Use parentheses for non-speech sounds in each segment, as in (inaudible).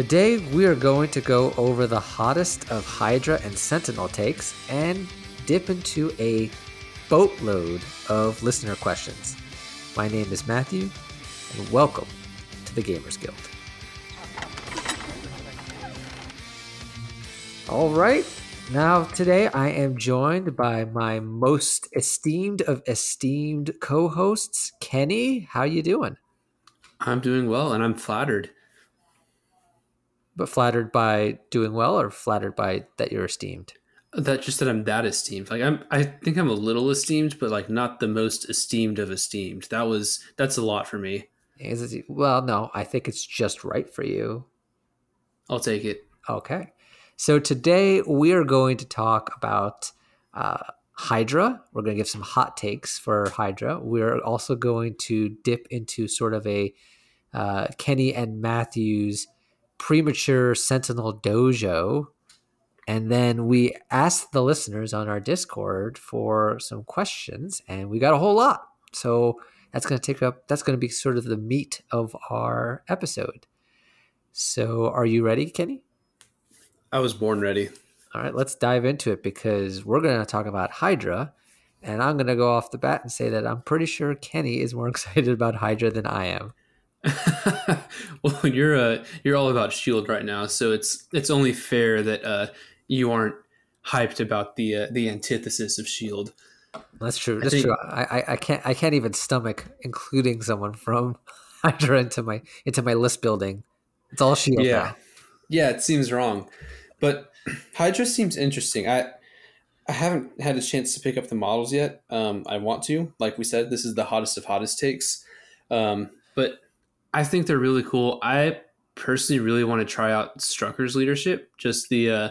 Today we are going to go over the hottest of Hydra and Sentinel takes and dip into a boatload of listener questions. My name is Matthew, and welcome to the Gamers Guild. All right. Now, today I am joined by my most esteemed of esteemed co-hosts, Kenny. How you doing? I'm doing well, and I'm flattered. But flattered by doing well, or flattered by that you're esteemed? That just that I'm that esteemed. Like I'm, I think I'm a little esteemed, but like not the most esteemed of esteemed. That was that's a lot for me. Is it, well, no, I think it's just right for you. I'll take it. Okay. So today we are going to talk about uh, Hydra. We're going to give some hot takes for Hydra. We're also going to dip into sort of a uh, Kenny and Matthews premature Sentinel Dojo. And then we asked the listeners on our Discord for some questions, and we got a whole lot. So that's going to take up, that's going to be sort of the meat of our episode. So are you ready, Kenny? I was born ready. All right, let's dive into it because we're going to talk about Hydra. And I'm going to go off the bat and say that I'm pretty sure Kenny is more (laughs) excited about Hydra than I am. (laughs) well, you're uh, you're all about Shield right now, so it's it's only fair that uh, you aren't hyped about the uh, the antithesis of Shield. That's true. That's I think, true. I, I, I can't I can't even stomach including someone from (laughs) Hydra into my into my list building. It's all Shield. Yeah, now. yeah. It seems wrong. But (clears throat) Hydra seems interesting. I I haven't had a chance to pick up the models yet. Um, I want to. Like we said, this is the hottest of hottest takes. Um, but I think they're really cool. I personally really want to try out Strucker's leadership. Just the uh,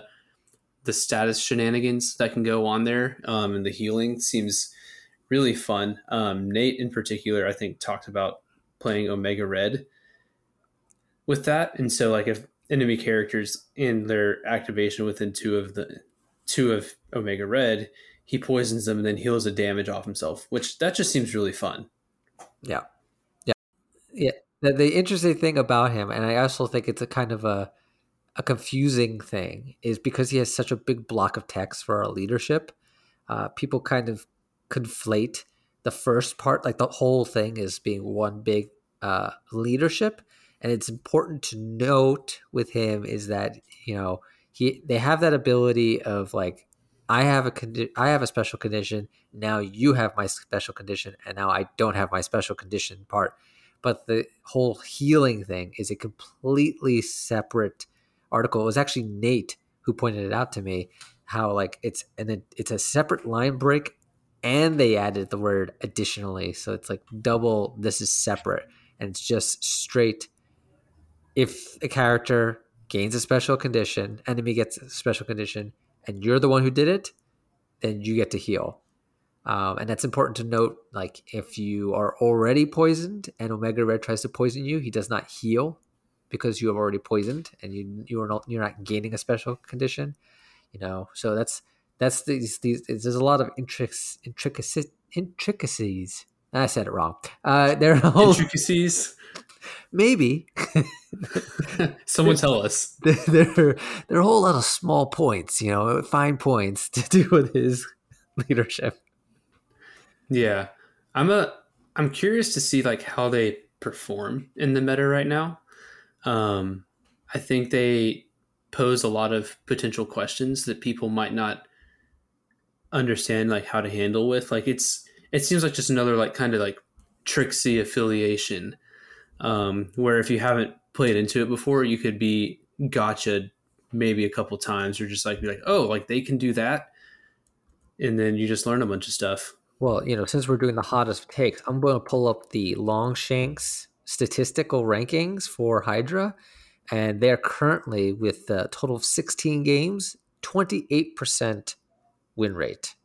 the status shenanigans that can go on there, um, and the healing seems really fun. Um, Nate, in particular, I think talked about playing Omega Red with that, and so like if enemy characters in their activation within two of the two of Omega Red, he poisons them and then heals the damage off himself, which that just seems really fun. Yeah. Yeah. Yeah. The, the interesting thing about him, and I also think it's a kind of a a confusing thing, is because he has such a big block of text for our leadership, uh, people kind of conflate the first part, like the whole thing is being one big uh, leadership, and it's important to note with him is that you know he they have that ability of like I have a condi- I have a special condition now you have my special condition and now I don't have my special condition part but the whole healing thing is a completely separate article. It was actually Nate who pointed it out to me how like it's and it's a separate line break and they added the word additionally. So it's like double this is separate. And it's just straight if a character gains a special condition, enemy gets a special condition, and you're the one who did it, then you get to heal. Um, and that's important to note. Like if you are already poisoned and Omega Red tries to poison you, he does not heal because you have already poisoned and you you are not you're not gaining a special condition. You know, so that's that's these these. There's a lot of intric- intricacies intricacies. I said it wrong. Uh, there are whole, intricacies. (laughs) Maybe. (laughs) Someone tell us. (laughs) There, there are a whole lot of small points, you know, fine points to do with his leadership. Yeah. I'm a I'm curious to see like how they perform in the meta right now. Um I think they pose a lot of potential questions that people might not understand like how to handle with. Like it's it seems like just another like kind of like tricksy affiliation um, where if you haven't played into it before, you could be gotcha maybe a couple times or just like be like, oh, like they can do that. And then you just learn a bunch of stuff. Well, you know, since we're doing the hottest takes, I'm going to pull up the Longshanks statistical rankings for Hydra. And they're currently with a total of 16 games, 28% win rate.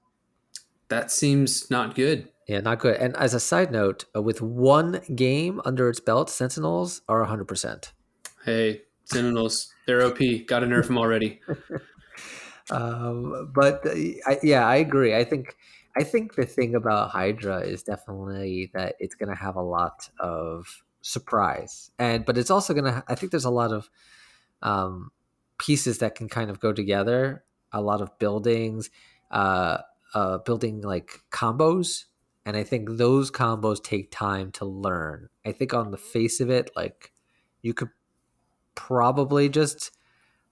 That seems not good. Yeah, not good. And as a side note, uh, with one game under its belt, Sentinels are 100%. Hey, Sentinels, they're OP. Got to nerf them already. (laughs) um, but uh, I, yeah, I agree. I think I think the thing about Hydra is definitely that it's going to have a lot of surprise. And but it's also gonna. I think there's a lot of um, pieces that can kind of go together. A lot of buildings, uh, uh, building like combos, and I think those combos take time to learn. I think on the face of it, like you could probably just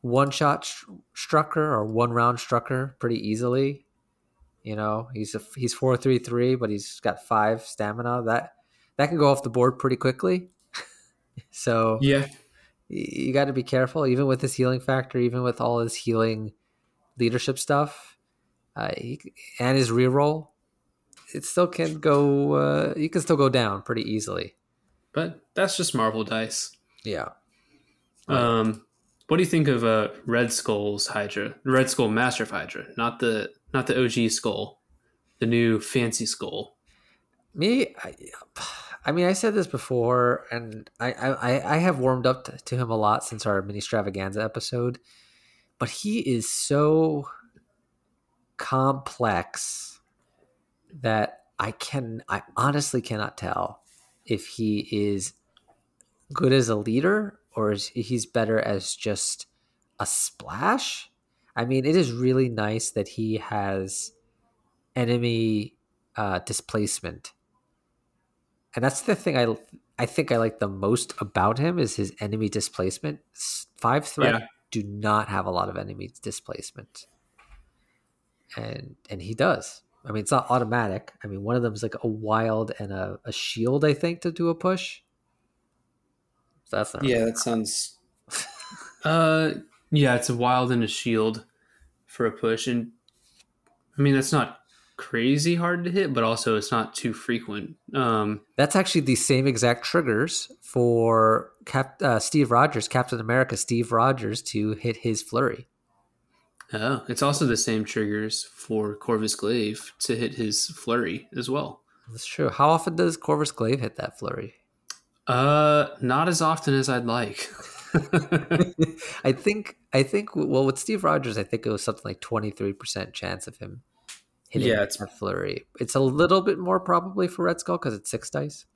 one shot Strucker or one round Strucker pretty easily. You know, he's a, he's four three three, but he's got five stamina. That that can go off the board pretty quickly. (laughs) so yeah, you got to be careful, even with his healing factor, even with all his healing leadership stuff, uh, he, and his reroll. It still can go. Uh, you can still go down pretty easily. But that's just Marvel dice. Yeah. Um, what do you think of uh, Red Skull's Hydra? Red Skull Master of Hydra, not the not the OG skull, the new fancy skull. Me, I, I mean, I said this before, and I, I I have warmed up to him a lot since our mini extravaganza episode, but he is so complex that I can I honestly cannot tell if he is good as a leader or is he's better as just a splash. I mean, it is really nice that he has enemy uh, displacement, and that's the thing I I think I like the most about him is his enemy displacement. Five threat yeah. do not have a lot of enemy displacement, and and he does. I mean, it's not automatic. I mean, one of them is like a wild and a, a shield, I think, to do a push. So that's not. Yeah, that sounds. (laughs) uh, yeah, it's a wild and a shield for a push, and I mean that's not crazy hard to hit, but also it's not too frequent. Um, that's actually the same exact triggers for Cap- uh, Steve Rogers, Captain America, Steve Rogers, to hit his flurry. Oh, it's also the same triggers for Corvus Glaive to hit his flurry as well. That's true. How often does Corvus Glaive hit that flurry? Uh, not as often as I'd like. (laughs) (laughs) I think I think well with Steve Rogers, I think it was something like twenty three percent chance of him hitting yeah, it's, a flurry. It's a little bit more probably for Red Skull because it's six dice.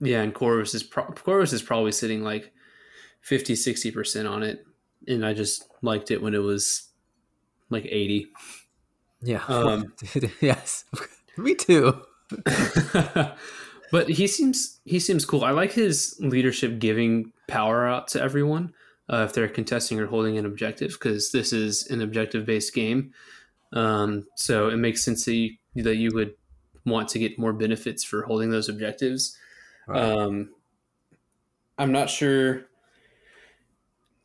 Yeah, and Corvus is pro- Corvus is probably sitting like 50 60 percent on it, and I just liked it when it was like 80. Yeah. Um, (laughs) yes. (laughs) Me too. but he seems he seems cool. I like his leadership giving power out to everyone uh, if they're contesting or holding an objective because this is an objective based game. Um, so it makes sense that you, that you would want to get more benefits for holding those objectives. Right. Um, I'm not sure,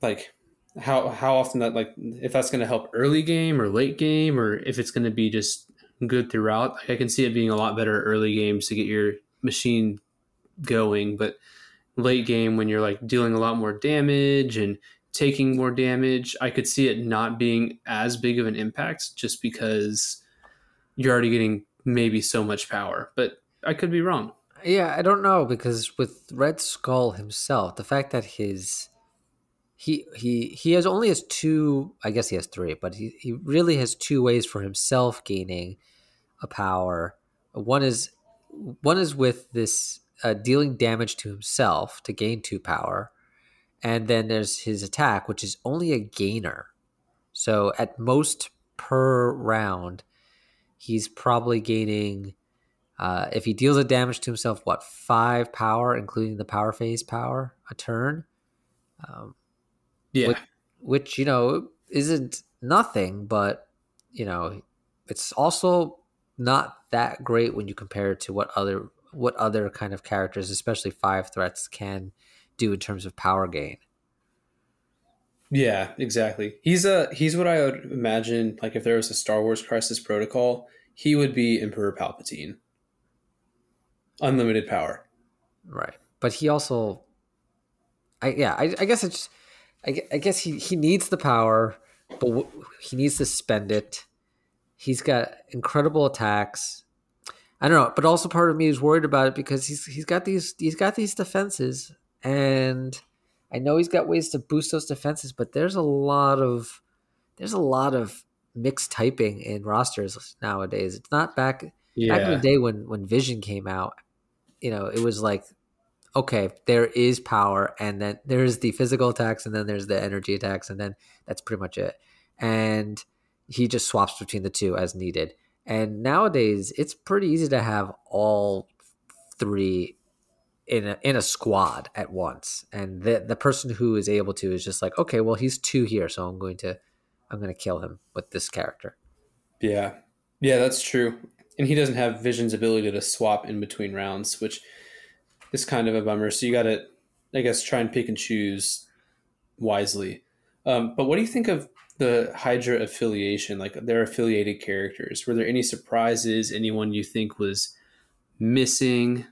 like how how often that like if that's going to help early game or late game or if it's going to be just good throughout. I can see it being a lot better early games to get your machine going, but late game when you're like dealing a lot more damage and taking more damage, I could see it not being as big of an impact just because you're already getting maybe so much power. But I could be wrong. Yeah, I don't know because with Red Skull himself, the fact that his he he he has only has two i guess he has three but he, he really has two ways for himself gaining a power one is one is with this uh, dealing damage to himself to gain two power. And then there's his attack which is only a gainer. So at most per round he's probably gaining uh, if he deals a damage to himself what five power including the power phase power a turn? Um, yeah. Which, which, you know, isn't nothing, but, you know, it's also not that great when you compare it to what other what other kind of characters, especially five threats, can do in terms of power gain. Yeah, exactly. He's a he's what I would imagine like if there was a Star Wars Crisis Protocol, he would be Emperor Palpatine. Unlimited power. Right. But he also I yeah, I, I guess it's I, I guess he, he needs the power, but w- he needs to spend it. He's got incredible attacks. I don't know, but also part of me is worried about it because he's he's got these he's got these defenses, and I know he's got ways to boost those defenses, but there's a lot of there's a lot of mixed typing in rosters nowadays. It's not back yeah. back in the day when when Vision came out. You know, it was like okay, there is power, and then there's the physical attacks, and then there's the energy attacks, and then that's pretty much it. And he just swaps between the two as needed. And nowadays, it's pretty easy to have all three in a in a squad at once. And the the person who is able to is just like, okay, well, he's two here, so I'm going to I'm going to kill him with this character. Yeah, yeah, that's true. And he doesn't have Vision's ability to swap in between rounds, which is kind of a bummer. So you got to, I guess, try and pick and choose wisely. Um, but what do you think of the Hydra affiliation, like their affiliated characters? Were there any surprises? Anyone you think was missing?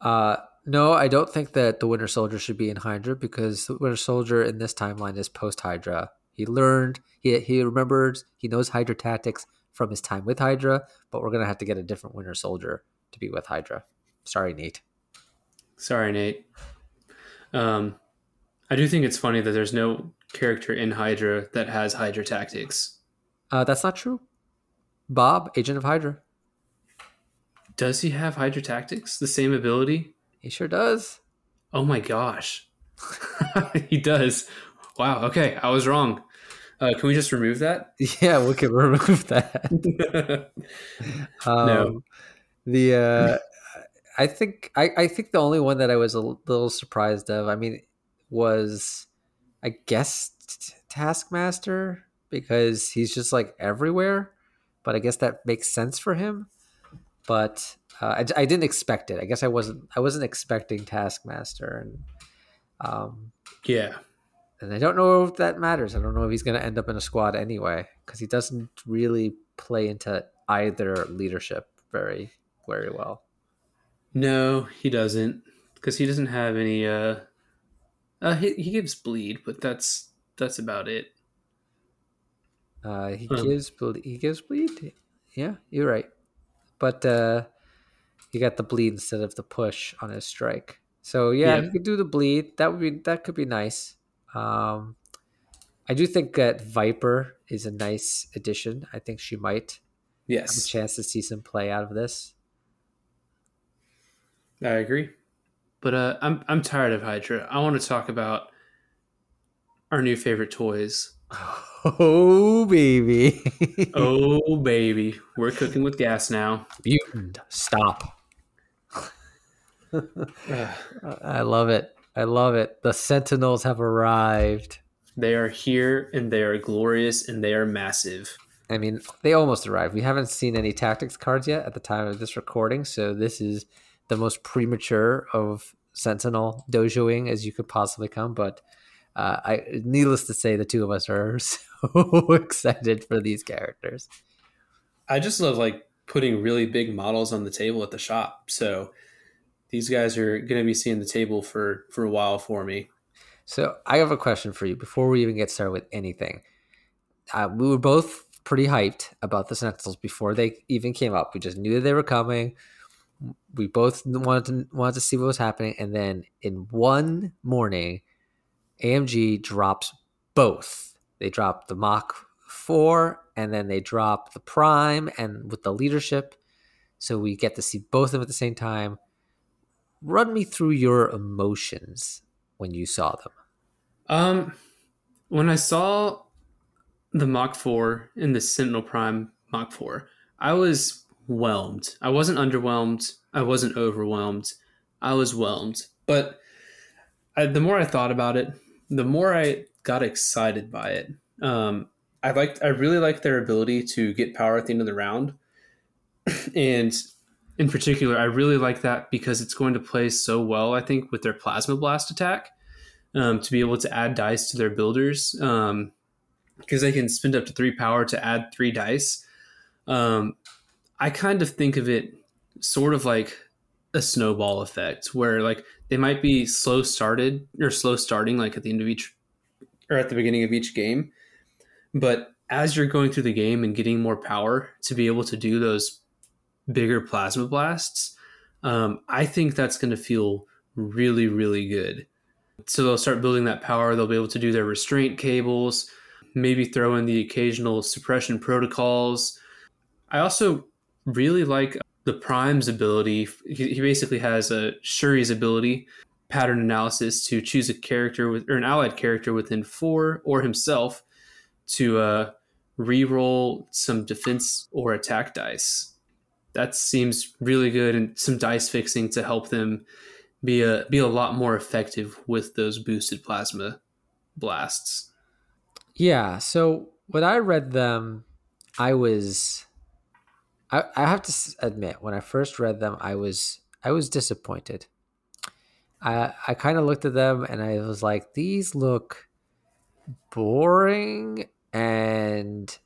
Uh, no, I don't think that the Winter Soldier should be in Hydra because the Winter Soldier in this timeline is post Hydra. He learned, he, he remembers, he knows Hydra tactics from his time with Hydra, but we're going to have to get a different Winter Soldier to be with Hydra. Sorry, Nate. Sorry, Nate. Um, I do think it's funny that there's no character in Hydra that has Hydra tactics. Uh, that's not true. Bob, Agent of Hydra. Does he have Hydra tactics? The same ability? He sure does. Oh my gosh. (laughs) he does. Wow. Okay. I was wrong. Uh, can we just remove that? (laughs) Yeah, we can remove that. (laughs) um, no. The uh, I think I, I think the only one that I was a little surprised of, I mean, was I guess Taskmaster because he's just like everywhere. But I guess that makes sense for him. But uh, I, I didn't expect it. I guess I wasn't I wasn't expecting Taskmaster and um, yeah and I don't know if that matters. I don't know if he's going to end up in a squad anyway because he doesn't really play into either leadership very very well. No, he doesn't because he doesn't have any. Uh, uh he, he gives bleed, but that's that's about it. Uh, he gives bleed. He gives bleed. Yeah, you're right. But uh, he got the bleed instead of the push on his strike. So yeah, yeah. he could do the bleed. That would be that could be nice. Um, I do think that Viper is a nice addition. I think she might yes. have a chance to see some play out of this. I agree. But uh, I'm I'm tired of Hydra. I want to talk about our new favorite toys. (laughs) Oh baby. (laughs) oh baby. We're cooking with gas now. Mutant, stop. (sighs) I love it. I love it. The Sentinels have arrived. They are here and they are glorious and they are massive. I mean, they almost arrived. We haven't seen any tactics cards yet at the time of this recording, so this is the most premature of Sentinel dojoing as you could possibly come. But uh, I, needless to say, the two of us are (laughs) so excited for these characters. I just love like putting really big models on the table at the shop. So these guys are going to be seeing the table for for a while for me. So I have a question for you before we even get started with anything. Uh, we were both pretty hyped about the Sentinels before they even came up. We just knew that they were coming. We both wanted to wanted to see what was happening, and then in one morning, AMG drops both. They drop the Mach Four, and then they drop the Prime, and with the leadership, so we get to see both of them at the same time run me through your emotions when you saw them. Um, when I saw the Mach 4 and the Sentinel Prime Mach 4, I was whelmed. I wasn't underwhelmed. I wasn't overwhelmed. I was whelmed. But I, the more I thought about it, the more I got excited by it. Um, I liked. I really liked their ability to get power at the end of the round, (clears throat) and in particular, I really like that because it's going to play so well, I think, with their Plasma Blast attack um, to be able to add dice to their builders because um, they can spend up to three power to add three dice. Um, I kind of think of it sort of like a snowball effect where like they might be slow started or slow starting like at the end of each or at the beginning of each game but as you're going through the game and getting more power to be able to do those bigger plasma blasts, um, I think that's going to feel really, really good. So they'll start building that power. They'll be able to do their restraint cables, maybe throw in the occasional suppression protocols. I also really like the Prime's ability. He, he basically has a Shuri's ability, pattern analysis, to choose a character with or an allied character within four or himself to uh, re-roll some defense or attack dice. That seems really good, and some dice fixing to help them be a be a lot more effective with those boosted plasma blasts. Yeah. So when I read them, I was, I, I have to admit, when I first read them, I was I was disappointed. I I kind of looked at them and I was like, these look boring and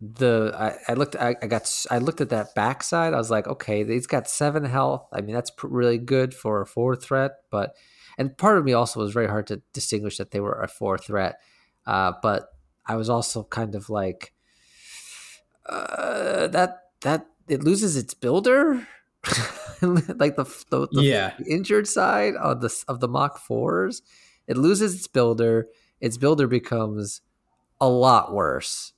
the I, I looked I, I, got I looked at that backside. I was like, okay, he's got seven health. I mean, that's really good for a four threat. But and part of me also was very hard to distinguish that they were a four threat. Uh, but I was also kind of like uh, that that it loses its builder. (laughs) like the the, the yeah. injured side of the of the Mach fours, it loses its builder. Its builder becomes a lot worse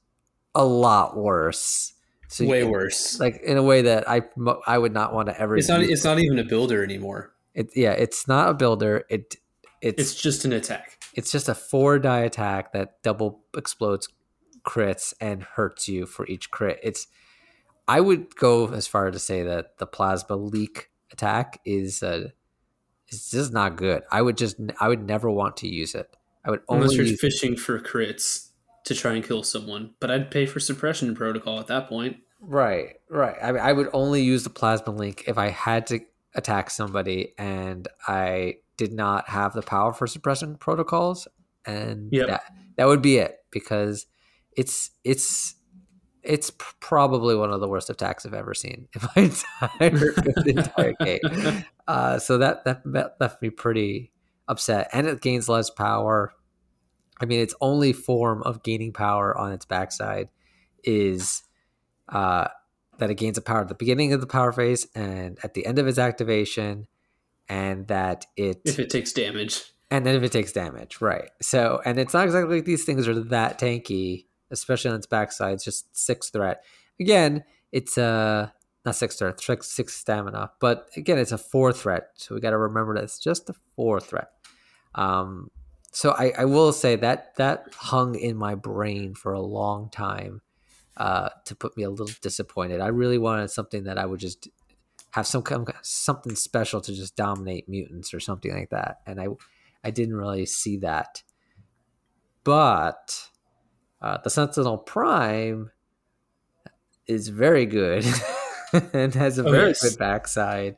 a lot worse. So way worse. Like in a way that I I would not want to ever. It's not. It's not even a builder anymore. It yeah. It's not a builder. It it's it's just an attack. It's just a four die attack that double explodes crits and hurts you for each crit. It's I would go as far to say that the plasma leak attack is uh, is just not good. I would just I would never want to use it. I would only unless you're fishing for crits to try and kill someone, but I'd pay for suppression protocol at that point. Right, right. I mean, I would only use the plasma link if I had to attack somebody and I did not have the power for suppression protocols, and yep. that that would be it because it's it's it's probably one of the worst attacks I've ever seen in (laughs) my entire, entire game. Uh, so that that left me pretty upset, and it gains less power. I mean, its only form of gaining power on its backside is uh, that it gains a power at the beginning of the power phase and at the end of its activation, and that it if it takes damage, and then if it takes damage, right? So, and it's not exactly like these things are that tanky, especially on its backside. It's just six threat. Again, it's a not six threat, six, six stamina, but again, it's a four threat. So we got to remember that it's just a four threat. Um, so I, I will say that that hung in my brain for a long time uh, to put me a little disappointed. I really wanted something that I would just have some kind of, something special to just dominate mutants or something like that, and I I didn't really see that. But uh, the Sentinel Prime is very good (laughs) and has a oh, very yes. good backside.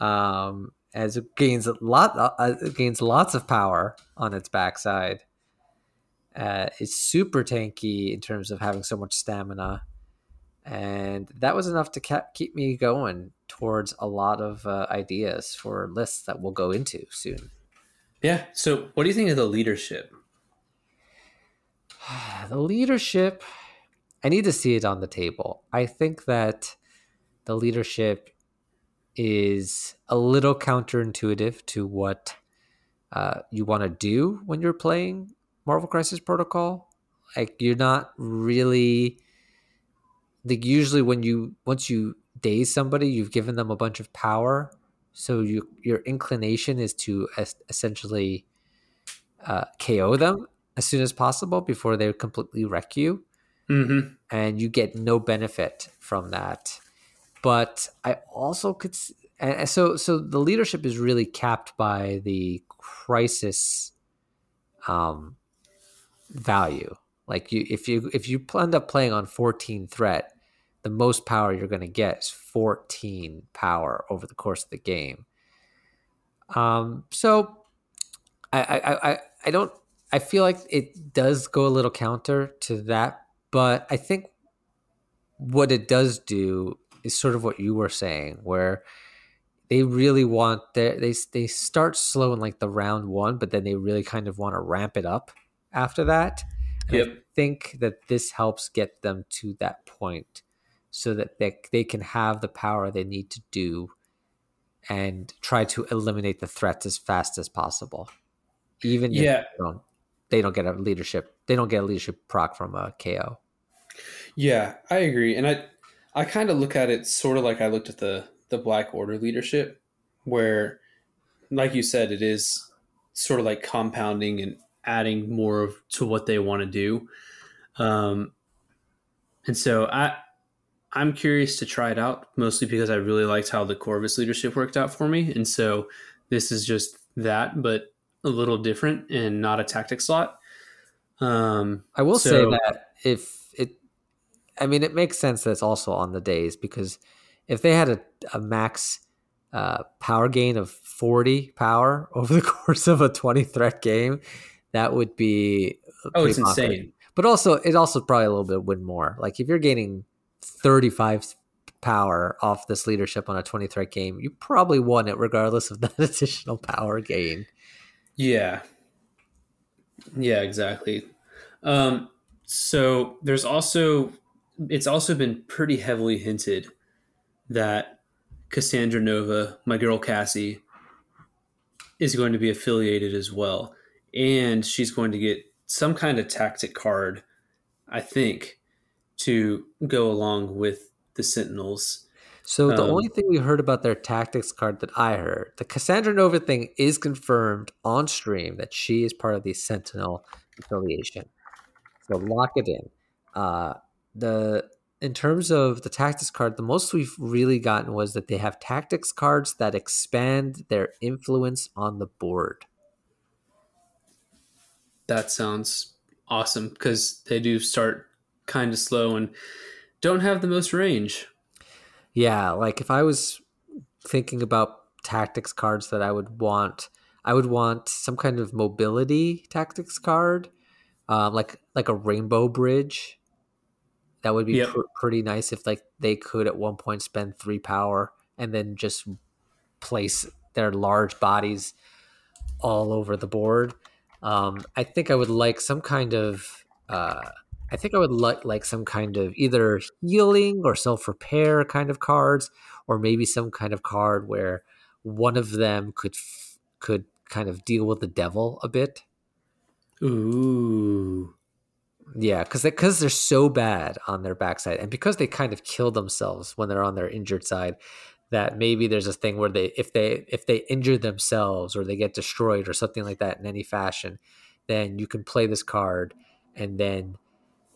Um, as it gains a lot, uh, it gains lots of power on its backside. Uh, it's super tanky in terms of having so much stamina, and that was enough to keep keep me going towards a lot of uh, ideas for lists that we'll go into soon. Yeah. So, what do you think of the leadership? (sighs) the leadership, I need to see it on the table. I think that the leadership is a little counterintuitive to what uh, you want to do when you're playing Marvel Crisis Protocol. Like you're not really like usually when you once you daze somebody, you've given them a bunch of power, so you your inclination is to es- essentially uh, KO them as soon as possible before they completely wreck you, mm-hmm. and you get no benefit from that. But I also could and so so the leadership is really capped by the crisis um value. Like you if you if you end up playing on 14 threat the most power you're going to get is 14 power over the course of the game. Um so I, I i i don't i feel like it does go a little counter to that but i think what it does do is sort of what you were saying, where they really want their, they they start slow in like the round one, but then they really kind of want to ramp it up after that. And yep. I think that this helps get them to that point so that they, they can have the power they need to do and try to eliminate the threats as fast as possible. Even yeah. if they don't, get a leadership, they don't get a leadership proc from a KO. Yeah, I agree. And I I kind of look at it sort of like I looked at the the Black Order leadership, where, like you said, it is sort of like compounding and adding more of, to what they want to do. Um, and so I I'm curious to try it out, mostly because I really liked how the Corvus leadership worked out for me, and so this is just that, but a little different and not a tactic slot. Um, I will so- say that if it, I mean, it makes sense that it's also on the daze because if they had a, a max uh, power gain of 40 power (laughs) over the course of a 20 threat game, that would be oh, it's confident. insane. But also, it also probably a little bit win more. Like if you're gaining 35 power off this leadership on a 20 threat game, you probably won it regardless of (laughs) that additional power gain. Yeah. Yeah, exactly. Um, so there's also it's also been pretty heavily hinted that Cassandra Nova, my girl Cassie, is going to be affiliated as well. And she's going to get some kind of tactic card, I think, to go along with the Sentinels. So the Um, only thing we heard about their tactics card that I heard, the Cassandra Nova thing is confirmed on stream that she is part of the Sentinel affiliation. So lock it in. Uh, the in terms of the tactics card, the most we've really gotten was that they have tactics cards that expand their influence on the board. That sounds awesome because they do start kind of slow and don't have the most range. Yeah, like if I was thinking about tactics cards that I would want, I would want some kind of mobility tactics card, um, like like a rainbow bridge. That would be Yep. pr- pretty nice if like they could at one point spend three power and then just place their large bodies all over the board. Um, I think I would like some kind of. Uh, I think I would like like some kind of either healing or self repair kind of cards, or maybe some kind of card where one of them could f- could kind of deal with the devil a bit. Ooh. Yeah, because because they're so bad on their backside, and because they kind of kill themselves when they're on their injured side, that maybe there's a thing where they if they if they injure themselves or they get destroyed or something like that in any fashion, then you can play this card, and then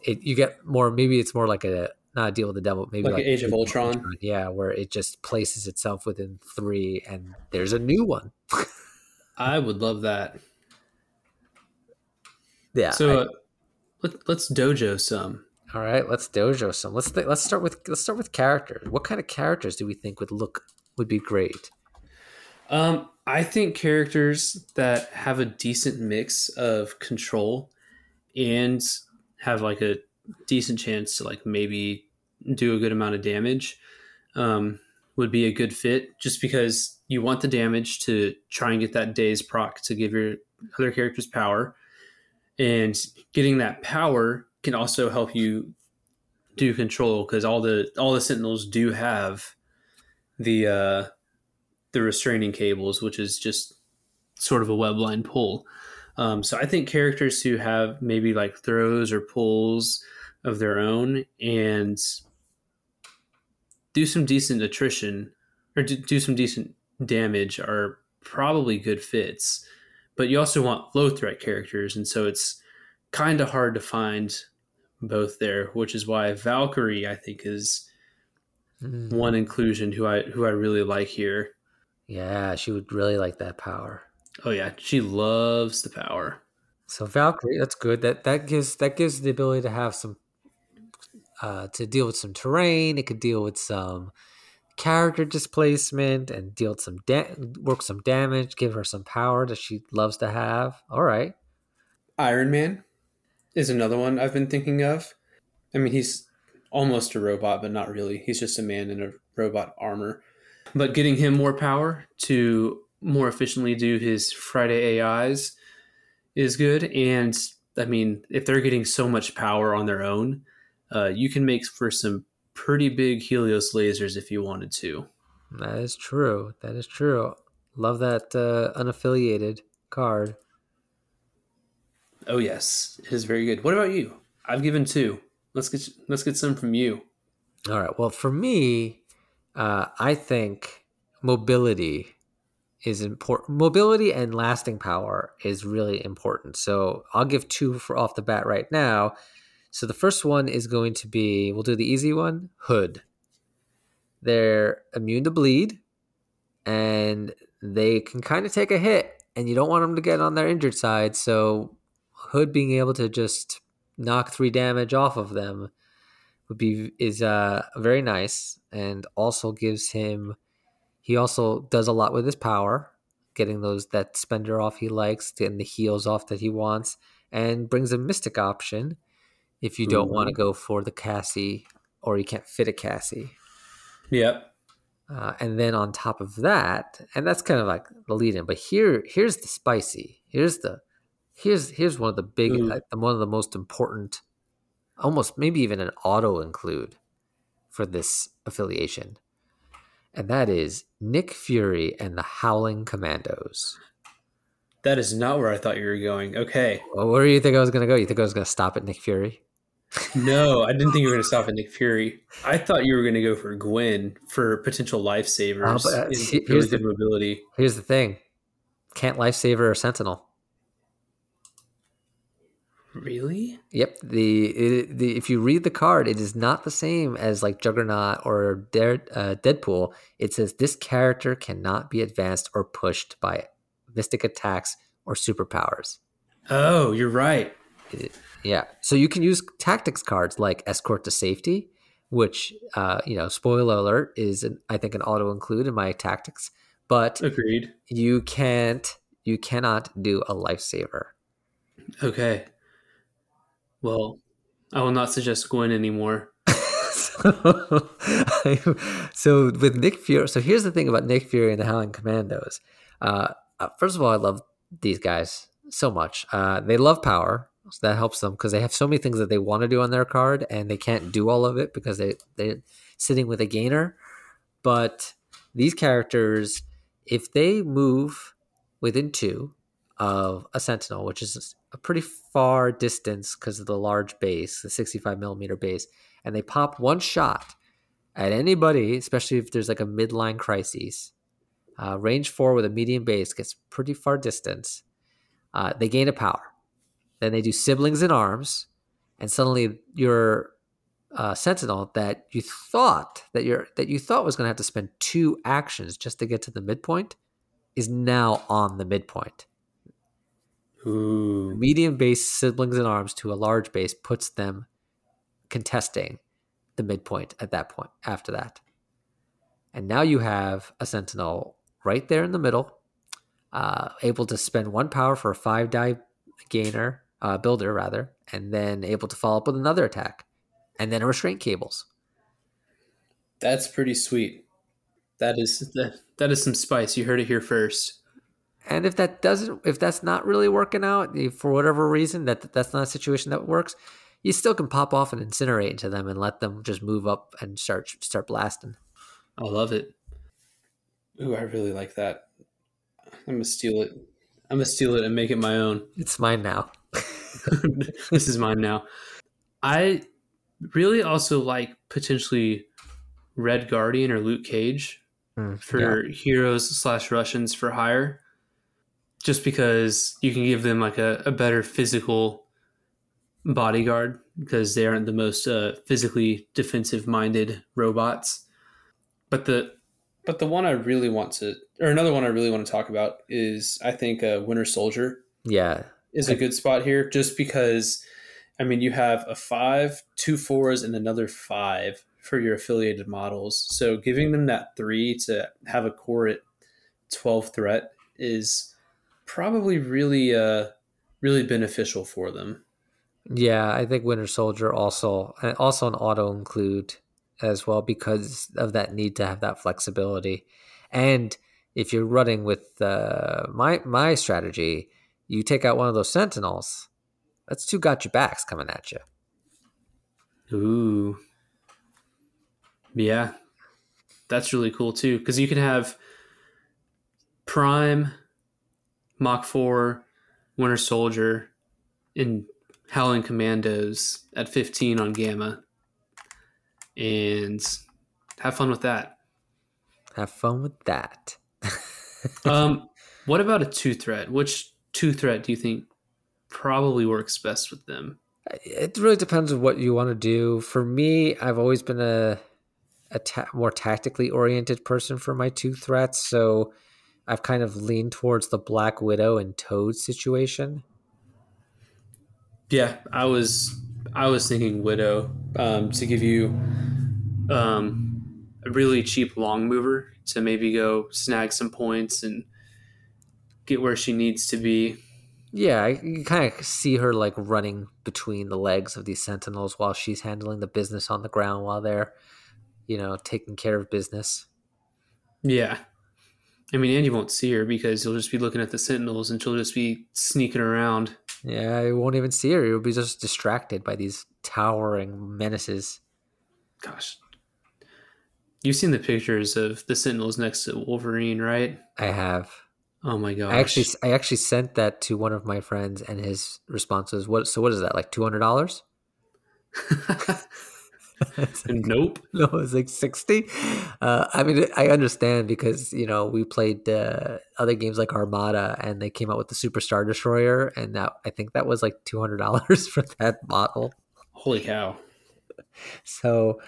it you get more. Maybe it's more like a not a deal with the devil, maybe Like an Age of Ultron? Yeah, where it just places itself within three, and there's a new one. (laughs) I would love that. Yeah. So I- uh, let, let's dojo some. all right, let's dojo some. Let's th- let's start with let's start with characters. What kind of characters do we think would look would be great? Um, I think characters that have a decent mix of control and have like a decent chance to like maybe do a good amount of damage um, would be a good fit. Just because you want the damage to try and get that daze proc to give your other characters power, and getting that power can also help you do control because all the all the sentinels do have the uh the restraining cables, which is just sort of a web line pull. Um, so I think characters who have maybe like throws or pulls of their own and do some decent attrition or do, do some decent damage are probably good fits. But you also want low threat characters, and so it's kind of hard to find both there, which is why Valkyrie I think is Mm. one inclusion who I who I really like here. Yeah, she would really like that power. Oh yeah, she loves the power. So Valkyrie, that's good. That that gives that gives the ability to have some uh, to deal with some terrain. It could deal with some character displacement and deal some da- work some damage. Give her some power that she loves to have. All right. Iron Man is another one I've been thinking of. I mean, he's almost a robot, but not really. He's just a man in a robot armor. But getting him more power to more efficiently do his Friday AIs is good. And I mean, if they're getting so much power on their own, uh, you can make for some pretty big Helios lasers if you wanted to. That is true. That is true. Love that uh, unaffiliated card. Oh yes, it is very good. What about you? I've given two. Let's get let's get some from you. All right. Well, for me, uh, I think mobility is important. Mobility and lasting power is really important. So I'll give two for off the bat right now. So the first one is going to be we'll do the easy one Hood. They're immune to bleed and they can kind of take a hit, and you don't want them to get on their injured side. So Hood being able to just knock three damage off of them would be is uh very nice and also gives him he also does a lot with his power getting those that spender off he likes getting the heals off that he wants and brings a mystic option if you don't want to mm-hmm. go for the cassie or you can't fit a cassie Yep. uh, and then on top of that and that's kind of like the lead in but here here's the spicy here's the here's here's one of the big Ooh. like, one of the most important almost maybe even an auto include for this affiliation and that is nick fury and the howling commandos That is not where I thought you were going. Okay. well, where do you think i was going to go you think i was going to stop at nick fury (laughs) No, I didn't think you were going to stop at Nick Fury. I thought you were going to go for Gwen for potential lifesavers. Uh, here's the- mobility. here's the thing can't lifesaver or sentinel Really? Yep the, it, the if you read the card, it is not the same as like Juggernaut or Dare, uh, Deadpool. It says this character cannot be advanced or pushed by mystic attacks or superpowers. Oh, you're right. Yeah, so you can use tactics cards like Escort to Safety, which uh, you know, spoiler alert, is an, I think an auto include in my tactics, but Agreed. you can't, you cannot do a lifesaver. Okay. Well, I will not suggest Gwen anymore. so, (laughs) so with Nick Fury, so here's the thing about Nick Fury and the Howling Commandos. Uh, uh, first of all, I love these guys so much. Uh, they love power, so that helps them because they have so many things that they want to do on their card, and they can't do all of it because they they're sitting with a gainer. But these characters, if they move within two of a Sentinel, which is a pretty far distance because of the large base, the 65 millimeter base, and they pop one shot at anybody, especially if there's like a midline crisis. Uh, range four with a medium base gets pretty far distance. Uh, they gain a power. Then they do siblings in arms, and suddenly your uh, sentinel that you thought that your that you thought was going to have to spend two actions just to get to the midpoint is now on the midpoint. Ooh. Medium base siblings in arms to a large base puts them contesting the midpoint at that point after that. And now you have a sentinel right there in the middle, uh, able to spend one power for a five die gainer, uh, builder rather, and then able to follow up with another attack, and then restraint cables. That's pretty sweet. That is that, that is some spice. You heard it here first. And if that doesn't, if that's not really working out for whatever reason, that that's not a situation that works, you still can pop off and incinerate into them and let them just move up and start start blasting. I love it. Ooh, I really like that. I'm gonna steal it. I'm gonna steal it and make it my own. It's mine now. (laughs) this is mine now. I really also like potentially Red Guardian or Luke Cage Mm, for heroes slash Russians for hire, just because you can give them like a, a better physical bodyguard because they aren't the most uh, physically defensive minded robots. But the but the one I really want to, or another one I really want to talk about is I think uh, Winter Soldier yeah, is a good spot here just because I mean you have a five, two fours, and another five for your affiliated models. So giving them that three to have a core at twelve threat is probably really uh really beneficial for them. yeah. I think Winter Soldier also and also an auto include as well because of that need to have that flexibility. And if you're running with uh, my my strategy, you take out one of those Sentinels. That's two got your backs coming at you. Ooh. Yeah. That's really cool too. Because you can have Prime, Mach 4, Winter Soldier, and Howling Commandos at 15 on Gamma. and have fun with that. Have fun with that. (laughs) um, what about a two threat? Which two threat do you think probably works best with them? It really depends on what you want to do. For me, I've always been a a ta- more tactically oriented person for my two threats, so I've kind of leaned towards the Black Widow and Toad situation. Yeah, I was I was thinking Widow um, to give you um, a really cheap long mover to maybe go snag some points and get where she needs to be. Yeah, you kind of see her like running between the legs of these sentinels while she's handling the business on the ground while they're, you know, taking care of business. Yeah. I mean, and you won't see her because you'll just be looking at the sentinels and she'll just be sneaking around. Yeah, you won't even see her. You'll be just distracted by these towering menaces. Gosh. You've seen the pictures of the sentinels next to Wolverine, right? I have. Oh my gosh. I actually I actually sent that to one of my friends and his response was what so what is that like $200? (laughs) (laughs) (laughs) nope. (laughs) No, it's like 60. Uh, I mean, I understand because, you know, we played uh, other games like Armada and they came out with the Superstar Destroyer. And that, I think that was like $200 for that model. Holy cow. So,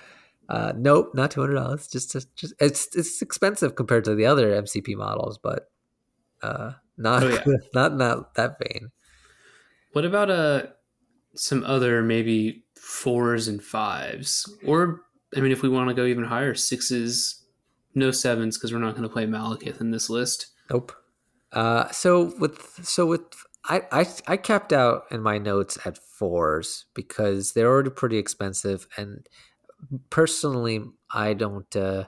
uh, nope, not $200. Just, just, just, it's, it's expensive compared to the other MCP models, but uh, not, oh, yeah. not, not that vein. What about uh, some other maybe fours and fives, or I mean, if we want to go even higher, sixes, no sevens because we're not going to play Malekith in this list. Nope. Uh, so with so with I, I I capped out in my notes at fours because they're already pretty expensive, and personally, I don't. Uh,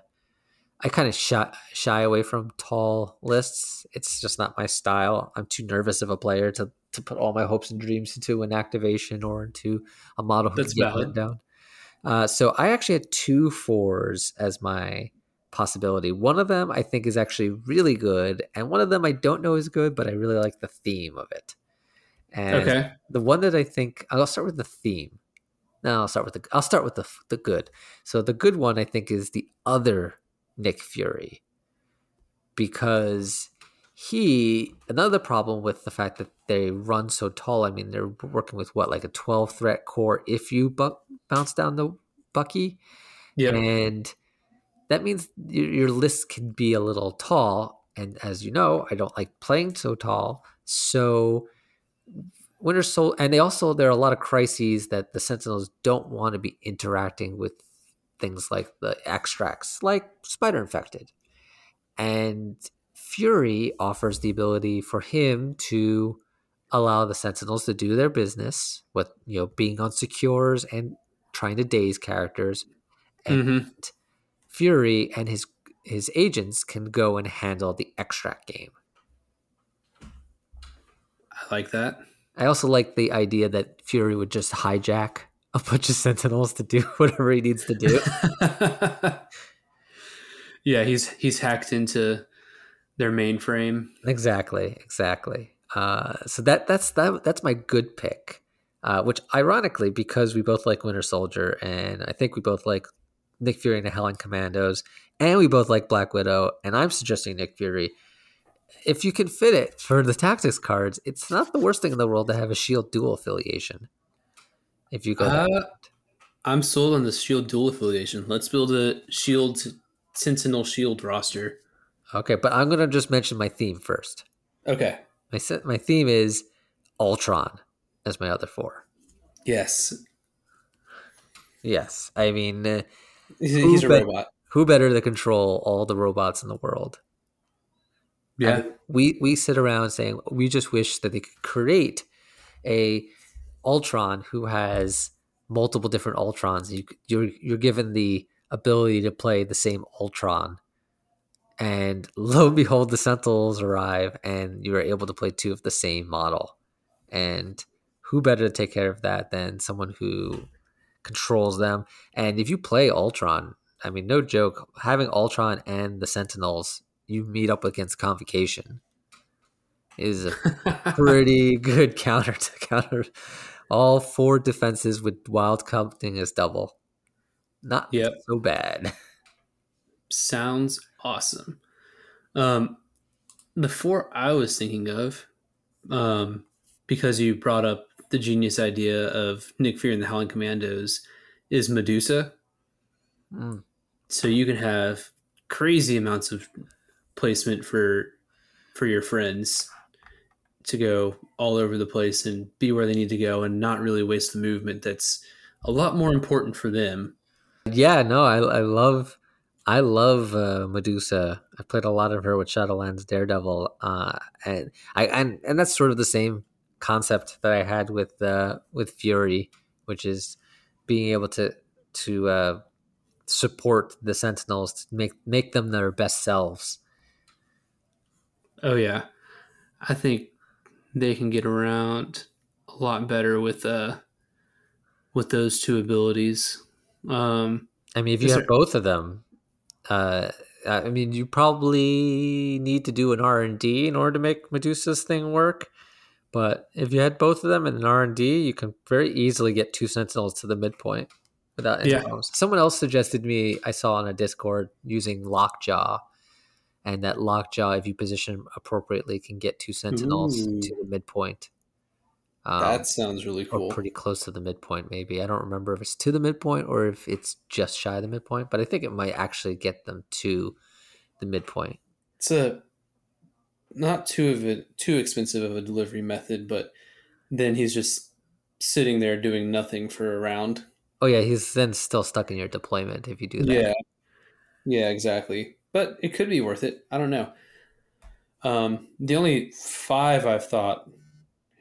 I kind of shy, shy away from tall lists. It's just not my style. I'm too nervous of a player to to put all my hopes and dreams into an activation or into a model who That's can get down. Uh, so I actually had two fours as my possibility. One of them I think is actually really good, and one of them I don't know is good, but I really like the theme of it. And okay. the one that I think I'll start with the theme. No, I'll start with the I'll start with the the good. So the good one I think is the other Nick Fury because he another problem with the fact that they run so tall. I mean, they're working with what like a twelve threat core if you bu- bounce down the Bucky, yeah, and that means your, your list can be a little tall. And as you know, I don't like playing so tall, so Winter Soul, and they also there are a lot of crises that the Sentinels don't want to be interacting with things like the extracts, like Spider Infected, and Fury offers the ability for him to allow the Sentinels to do their business with you know being on secures and trying to daze characters, and mm-hmm. Fury and his his agents can go and handle the extract game. I like that. I also like the idea that Fury would just hijack a bunch of Sentinels to do (laughs) whatever he needs to do. (laughs) yeah, he's he's hacked into their mainframe. Exactly, exactly. Uh, so that that's that that's my good pick. Uh, which ironically, because we both like Winter Soldier, and I think we both like Nick Fury and the Howling Commandos, and we both like Black Widow, and I'm suggesting Nick Fury. If you can fit it for the tactics cards, it's not the worst thing in the world to have a Shield dual affiliation. If you go, uh, I'm sold on the Shield dual affiliation. Let's build a Shield Sentinel Shield roster. Okay, but I'm gonna just mention my theme first. Okay. My set, my theme is Ultron as my other four. Yes. Yes, I mean uh, he's a be- robot. Who better to control all the robots in the world? Yeah. And we we sit around saying we just wish that they could create a Ultron who has multiple different Ultrons. You, you're you're given the ability to play the same Ultron and (laughs) lo and behold, the Sentinels arrive, and you are able to play two of the same model. And who better to take care of that than someone who controls them? And if you play Ultron, I mean, no joke, having Ultron and the Sentinels, you meet up against Convocation is a (laughs) pretty good counter to (laughs) counter all four defenses with wild counting as double. not Yep. so bad. Sounds awesome. Um, the four I was thinking of, um, because you brought up the genius idea of Nick Fury and the Howling Commandos, is Medusa. Mm. So you can have crazy amounts of placement for for your friends to go all over the place and be where they need to go and not really waste the movement that's a lot more important for them. Yeah, no, I, I love I love uh, Medusa. I played a lot of her with Shadowlands Daredevil, uh, and I and and that's sort of the same concept that I had with uh, with Fury, which is being able to to uh, support the Sentinels to make make them their best selves. Oh yeah, I think they can get around a lot better with uh with those two abilities. Um, I mean, if you have there- both of them, uh, I mean, you probably need to do an R and D in order to make Medusa's thing work. But if you had both of them in an R and D, you can very easily get two Sentinels to the midpoint without any Yeah. problems. Someone else suggested me I saw on a Discord using Lockjaw, and that Lockjaw, if you position appropriately, can get two Sentinels Ooh. to the midpoint. Um, that sounds really cool. pretty close to the midpoint maybe i don't remember if it's to the midpoint or if it's just shy of the midpoint but i think it might actually get them to the midpoint It's a not too of it too expensive of a delivery method, but then he's just sitting there doing nothing for a round. oh yeah he's then still stuck in your deployment if you do that Yeah. Yeah, exactly. But it could be worth it. I don't know. Um, the only five I've thought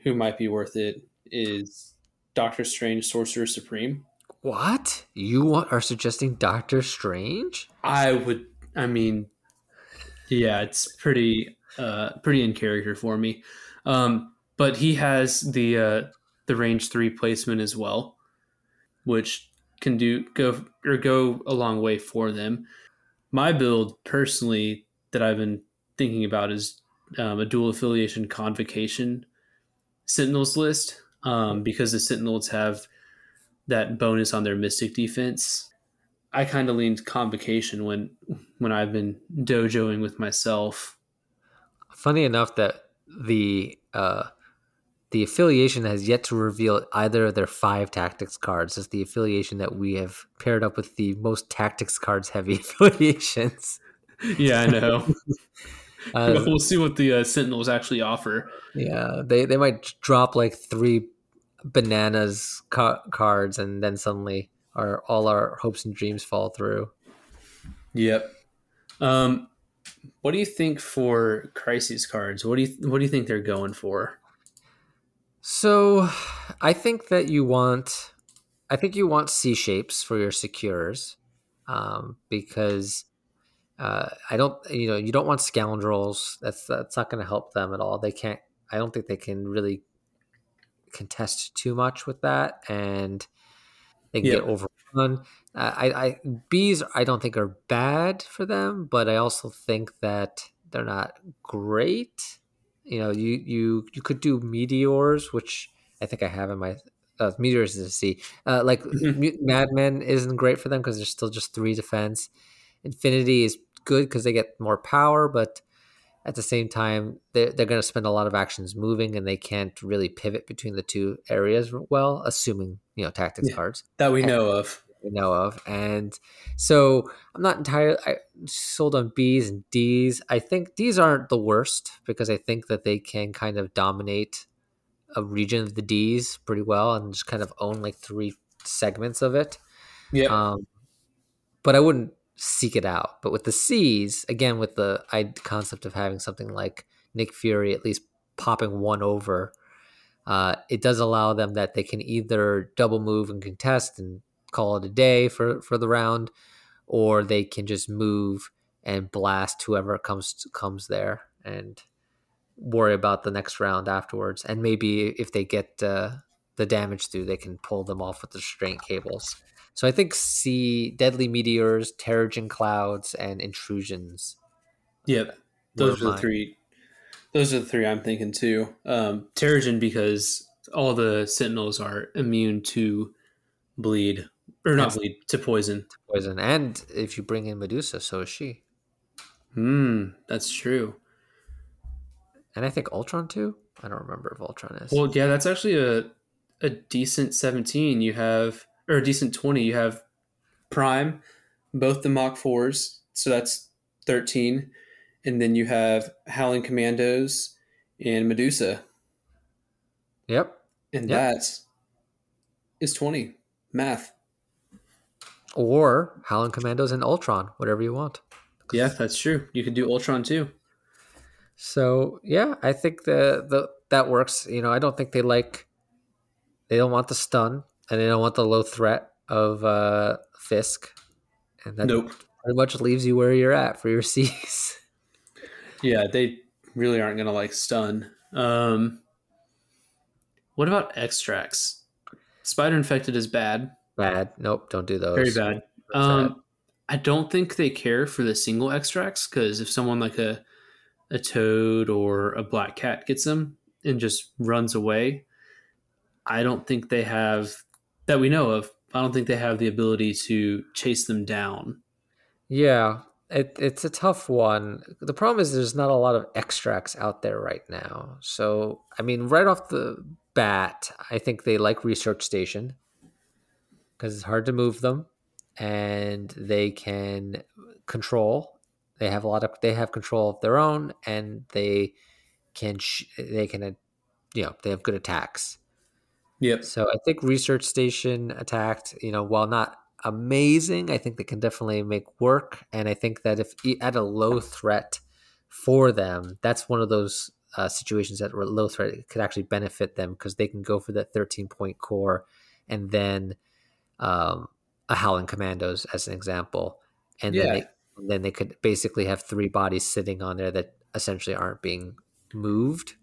who might be worth it is Doctor Strange, Sorcerer Supreme. what you want, are suggesting doctor strange I would. I mean, yeah, it's pretty, uh, pretty in character for me. Um, but he has the uh, the range three placement as well, which can do go or go a long way for them. My build personally that I've been thinking about is um, a dual affiliation convocation Sentinels list um, because the Sentinels have that bonus on their Mystic defense. I kind of leaned convocation when when I've been dojoing with myself. funny enough that the uh the affiliation has yet to reveal either of their five tactics cards as the affiliation that we have paired up with the most tactics cards heavy (laughs) affiliations Yeah, I know. (laughs) (laughs) uh, we'll see what the uh, Sentinels actually offer. Yeah, they they might drop like three bananas ca- cards, and then suddenly our all our hopes and dreams fall through. Yep. Um, what do you think for crises cards? What do you what do you think they're going for? So, I think that you want, I think you want C shapes for your secures, um, because uh, I don't, you know, you don't want scoundrels. That's that's not going to help them at all. They can't. I don't think they can really contest too much with that, and they can Yeah. get overrun. Uh, I, I bees I don't think are bad for them, but I also think that they're not great. You know, you you you could do meteors, which I think I have in my uh, meteors is a C. Uh, like Mhm. Madmen isn't great for them because they're still just three defense. Infinity is good because they get more power, but at the same time, they're, they're going to spend a lot of actions moving and they can't really pivot between the two areas well, assuming, you know, tactics Yeah. cards That we know of. we know of. And so I'm not entirely I sold on B's and D's. I think D's aren't the worst because I think that they can kind of dominate a region of the D's pretty well and just kind of own like three segments of it. Yeah. Um, but I wouldn't seek it out. But with the C's, again, with the concept of having something like Nick Fury at least popping one over, uh, it does allow them that they can either double move and contest and call it a day for for the round, or they can just move and blast whoever comes comes there and worry about the next round afterwards. And maybe if they get uh, the damage through, they can pull them off with the restraint cables. So I think see deadly meteors, Terrigen clouds, and intrusions. Yep. Those are the mine. three. Those are the three I'm thinking too. Um, Terrigen because all the Sentinels are immune to bleed or not bleed to poison. Poison, and if you bring in Medusa, so is she, Hmm, that's true. and I think Ultron too. I don't remember if Ultron is. Well, yeah, that's actually a a decent seventeen. You have or a decent twenty. You have Prime, both the Mach fours, so that's thirteen, and then you have Howling Commandos and Medusa, yep. and Yeah. that is twenty. Math. Or Howling Commandos and Ultron, whatever you want. Yeah, that's true. You could do Ultron too. So yeah, I think the the that works. You know, I don't think they like they don't want the stun and they don't want the low threat of uh Fisk. And that Nope. pretty much leaves you where you're at for your (laughs) C's. Yeah, they really aren't gonna like stun. Um, what about extracts? Spider infected is bad, bad. Nope, don't do those. very bad. Um, I don't think they care for the single extracts because if someone like a a toad or a black cat gets them and just runs away, I don't think they have that we know of. I don't think they have the ability to chase them down. Yeah, it, it's a tough one. The problem is there's not a lot of extracts out there right now. So, I mean, right off the bat, I think they like Research Station because it's hard to move them and they can control. They have a lot of they have control of their own and they can sh- they can uh, you know, they have good attacks. Yep. So I think Research Station attacked, you know, while not amazing, I think they can definitely make work. And I think that if at a low threat for them, that's one of those uh, situations that were low threat could actually benefit them because they can go for that 13 point core and then um, a Howling Commandos as an example. And then, they, and then they could basically have three bodies sitting on there that essentially aren't being moved.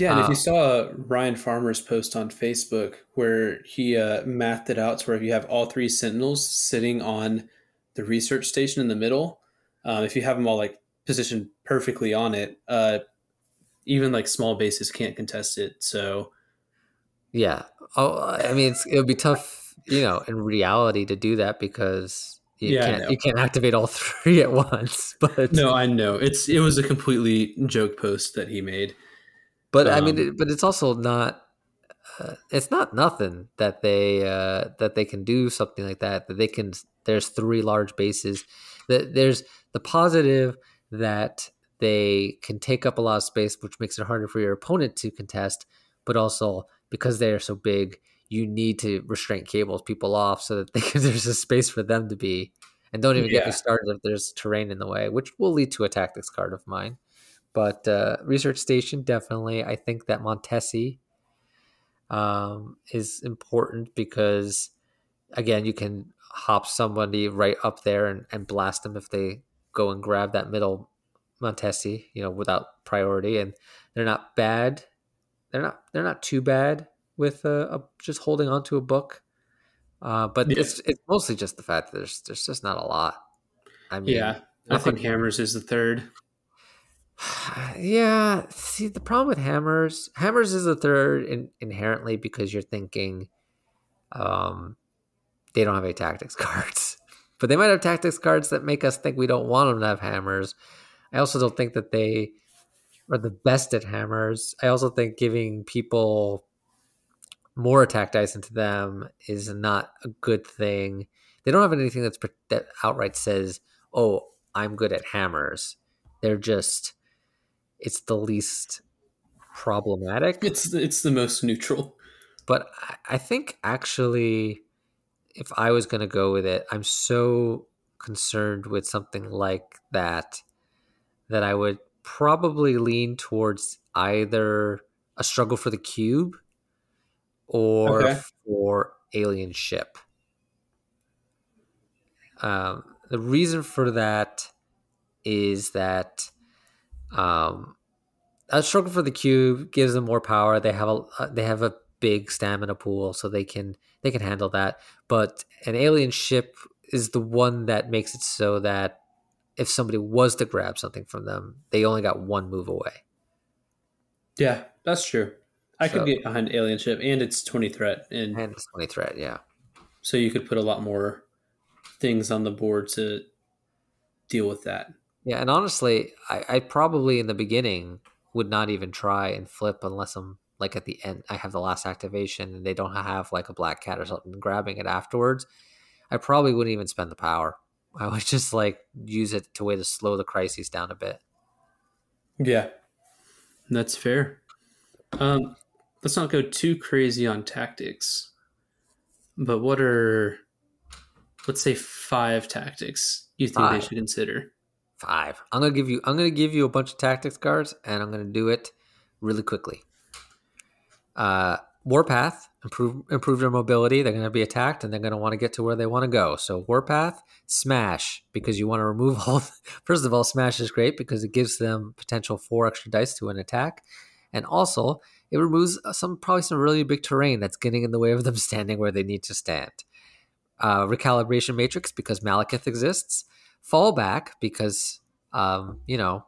Yeah, and if Uh, you saw Ryan Farmer's post on Facebook where he uh, mathed it out to where if you have all three Sentinels sitting on the research station in the middle, um, if you have them all like positioned perfectly on it, uh, even like small bases can't contest it. So Yeah. Oh, I mean, it's, it would be tough, you know, in reality to do that because you Yeah, can't you can't activate all (laughs) three at once. But no, I know it's it was a completely joke post that he made. But I mean, um, it, but it's also not. Uh, it's not nothing that they uh, that they can do something like that. That they can. There's three large bases. That there's the positive that they can take up a lot of space, which makes it harder for your opponent to contest. But also because they are so big, you need to restrain cables people off so that they (laughs) there's a space for them to be. And don't even get me started if there's terrain in the way, which will lead to a tactics card of mine. But uh, research station definitely. I think that Montesi um, is important because again, you can hop somebody right up there and, and blast them if they go and grab that middle Montesi, you know, without priority, and they're not bad. They're not they're not too bad with uh, a, just holding on to a book. Uh, but Yeah. it's it's mostly just the fact that there's there's just not a lot. I mean, Yeah, I nothing- think Hammers is the third. (sighs) yeah. See, the problem with hammers, hammers is a third in, inherently because you're thinking, um, they don't have any tactics (laughs) cards, but they might have tactics cards that make us think we don't want them to have hammers. I also don't think that they are the best at hammers. I also think giving people more attack dice into them is not a good thing. They don't have anything that's that outright says, "Oh, I'm good at hammers." They're just it's the least problematic. It's it's the most neutral. But I, think actually, if I was going to go with it, I'm so concerned with something like that that I would probably lean towards either a struggle for the cube or Okay. for alien ship. Um, the reason for that is that um, a struggle for the cube gives them more power. They have a uh, they have a big stamina pool, so they can they can handle that. But an alien ship is the one that makes it so that if somebody was to grab something from them, they only got one move away. Yeah, that's true. I So- could get behind Alien Ship, and it's twenty threat, and And it's twenty threat, yeah. So you could put a lot more things on the board to deal with that. Yeah, and honestly, I, I probably in the beginning would not even try and flip unless I'm like at the end I have the last activation and they don't have like a black cat or something grabbing it afterwards. I probably wouldn't even spend the power. I would just like use it to way to slow the crises down a bit. Yeah, that's fair. Um, let's not go too crazy on tactics. But what are, let's say, five tactics you think five. they should consider? Five. I'm gonna give you. I'm gonna give you a bunch of tactics cards, and I'm gonna do it really quickly. Uh, Warpath improve improve their mobility. They're to be attacked, and they're to want to get to where they want to go. So Warpath, Smash, because you want to remove all. (laughs) First of all, Smash is great because it gives them potential four extra dice to an attack, and also it removes some probably some really big terrain that's getting in the way of them (laughs) standing where they need to stand. Uh, recalibration matrix because Malekith exists. Fallback because um, you know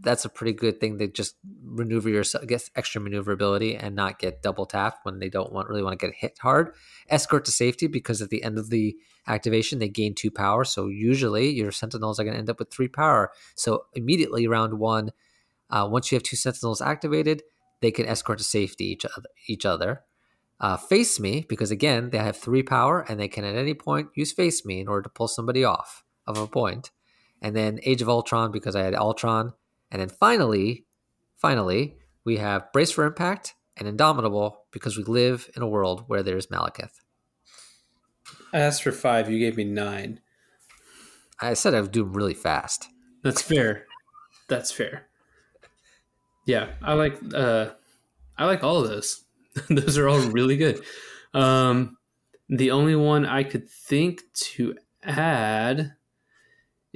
that's a pretty good thing to just maneuver yourself, get extra maneuverability, and not get double tapped when they don't want really want to get hit hard. Escort to safety because at the end of the activation they gain two power, so usually your sentinels are going to end up with three power. So immediately round one, uh, once you have two sentinels activated, they can escort to safety each other. Each other. Uh, face me because again they have three power and they can at any point use face me in order to pull somebody off of a point. And then Age of Ultron because I had Ultron and then finally, finally, we have Brace for Impact and Indomitable because we live in a world where there's Malekith. I asked for five. You gave me nine. I said I would do really fast. That's fair. That's fair. Yeah, I like uh, I like all of those. (laughs) those are all really good. Um, the only one I could think to add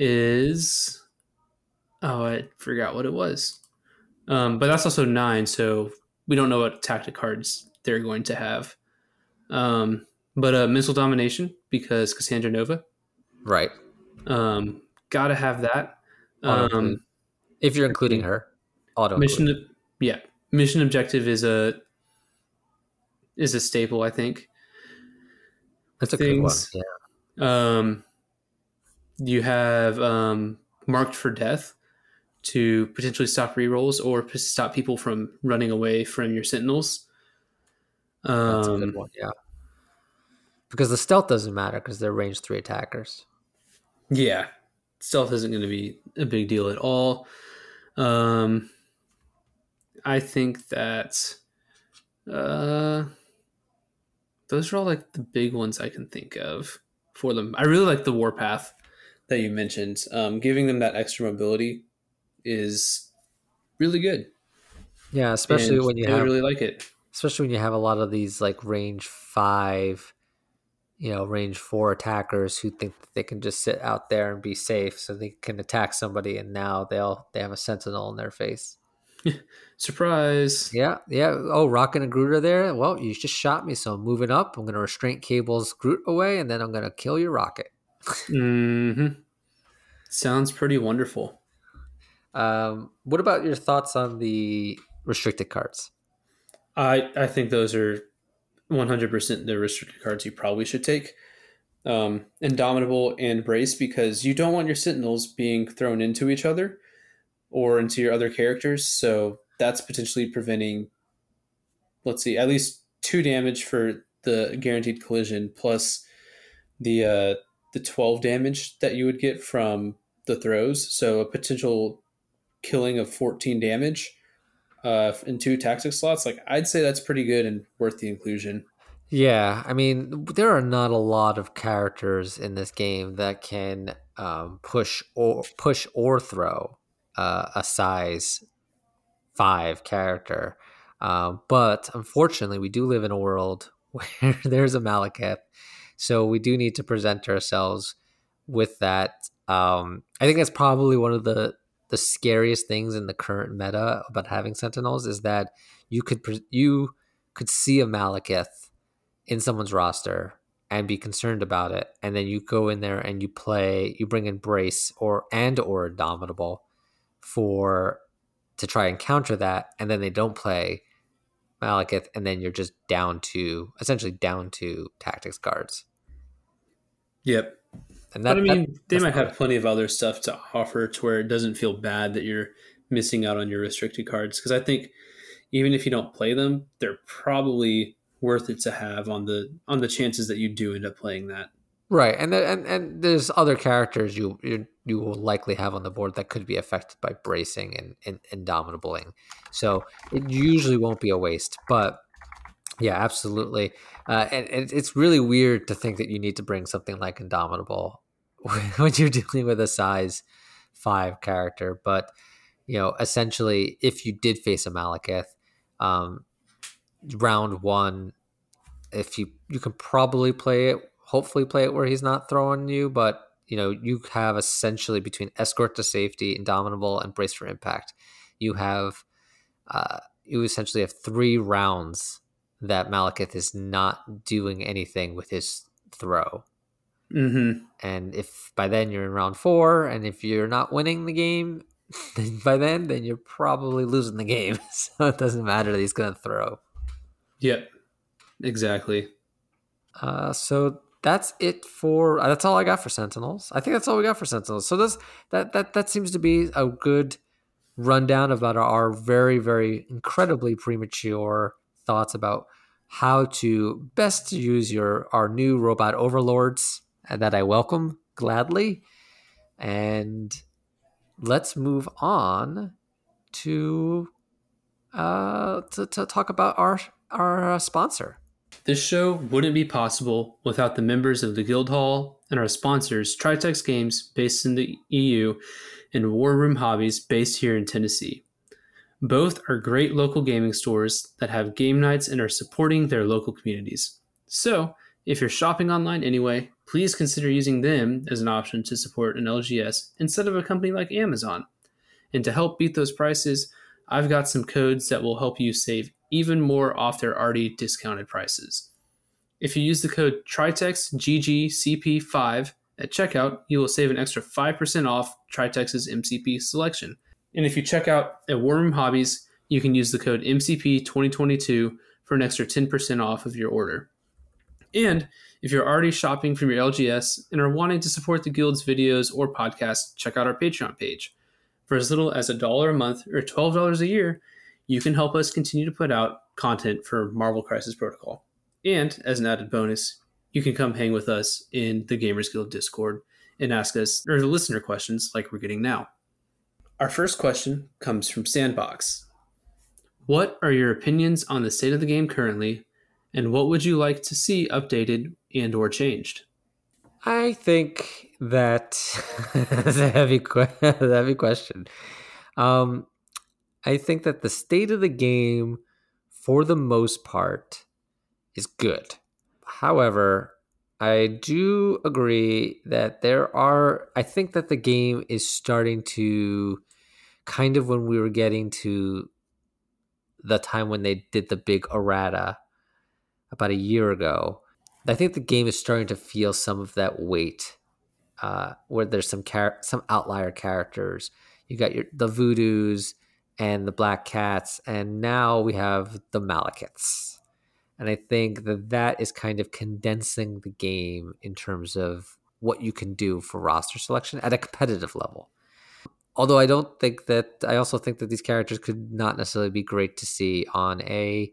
is Oh, I forgot what it was. Um, but that's also nine, so we don't know what tactic cards they're going to have. Um, but uh, missile domination because Cassandra Nova, right? Um, gotta have that. Um, if you're including her, auto mission. Yeah, mission objective is a is a staple. I think that's a Things, good one. Yeah. Um, you have um, marked for death, to potentially stop rerolls or stop people from running away from your sentinels. Um, That's a good um, one, yeah. Because the stealth doesn't matter because they're range three attackers. Yeah, stealth isn't going to be a big deal at all. Um, I think that uh, those are all like the big ones I can think of for them. I really like the warpath that you mentioned, um, giving them that extra mobility is really good. Yeah, especially and when you have, really like it. Especially when you have a lot of these like range five, you know, range four attackers who think that they can just sit out there and be safe, so they can attack somebody, and now they'll they have a sentinel in their face. (laughs) Surprise! Yeah, yeah. Oh, Rocket and Groot are there. Well, you just shot me, so I'm moving up. I'm going to restraint cables Groot away, and then I'm going to kill your Rocket. Hmm Sounds pretty wonderful. Um, what about your thoughts on the restricted cards? I I think those are 100% the restricted cards you probably should take. Um, Indomitable and Brace because you don't want your Sentinels being thrown into each other or into your other characters. So that's potentially preventing, let's see, at least two damage for the guaranteed collision plus the uh, the 12 damage that you would get from the throws. So a potential killing of 14 damage uh, in two tactic slots, like I'd say that's pretty good and worth the inclusion. Yeah, I mean, there are not a lot of characters in this game that can um, push or push or throw uh, a size five character. Uh, but unfortunately, we do live in a world (laughs) where there's a Malekith, so we do need to present ourselves with that. Um, I think that's probably one of the the scariest things in the current meta about having sentinels is that you could you could see a Malekith in someone's roster and be concerned about it. And then you go in there and you play you bring in brace or and or indomitable for to try and counter that. And then they don't play Malekith and then you're just down to essentially down to tactics cards Yep. And But that, I mean, that- they might have plenty of other stuff to offer to where it doesn't feel bad that you're missing out on your restricted cards. Because I think even if you don't play them, they're probably worth it to have on the on the chances that you do end up playing that. right, and and and there's other characters you you you will likely have on the board that could be affected by bracing and and indomitabling. So it usually won't be a waste, but yeah, absolutely. Uh, and, and it's really weird to think that you need to bring something like Indomitable (laughs) when you're dealing with a size five character. But you know, essentially, if you did face a Malekith, um, round one, if you you can probably play it, hopefully play it where he's not throwing you, but you know, you have essentially between escort to safety, indomitable, and brace for impact. You have uh, you essentially have three rounds that Malekith is not doing anything with his throw. Mm-hmm. And if by then you're in round four, and if you're not winning the game, (laughs) then by then, then you're probably losing the game. (laughs) So it doesn't matter that he's going to throw. Yep. Exactly. Uh, so that's it for uh, that's all I got for Sentinels. I think that's all we got for Sentinels. So this that that that seems to be a good rundown about our very very incredibly premature thoughts about how to best use your our new robot overlords that I welcome gladly. And let's move on to uh to, to talk about our our uh, sponsor. This show wouldn't be possible without the members of the Guildhall and our sponsors, Tritex Games, based in the EU, and War Room Hobbies, based here in Tennessee. Both are great local gaming stores that have game nights and are supporting their local communities. So, if you're shopping online anyway, please consider using them as an option to support an LGS instead of a company like Amazon. And to help beat those prices, I've got some codes that will help you save even more off their already discounted prices. If you use the code TritexGGCP5 at checkout, you will save an extra 5% off Tritex's MCP selection. And if you check out at War Room Hobbies, you can use the code MCP2022 for an extra 10% off of your order. And if you're already shopping from your LGS and are wanting to support the Guild's videos or podcasts, check out our Patreon page. For as little as a dollar a month or $12 a year, you can help us continue to put out content for Marvel Crisis Protocol. And as an added bonus, you can come hang with us in the Gamers Guild Discord and ask us or the listener questions like we're getting now. Our first question comes from Sandbox. What are your opinions on the state of the game currently, and what would you like to see updated and or changed? I think that (laughs) that's a heavy, que- (laughs) heavy question. Um, I think that the state of the game, for the most part, is good. However, I do agree that there are. I think that the game is starting to kind of when we were getting to the time when they did the big errata about a year ago. I think the game is starting to feel some of that weight, uh, where there's some char- some outlier characters. You got your the voodoos and the black cats, and now we have the Malekiths. And I think that that is kind of condensing the game in terms of what you can do for roster selection at a competitive level. Although I don't think that, I also think that these characters could not necessarily be great to see on a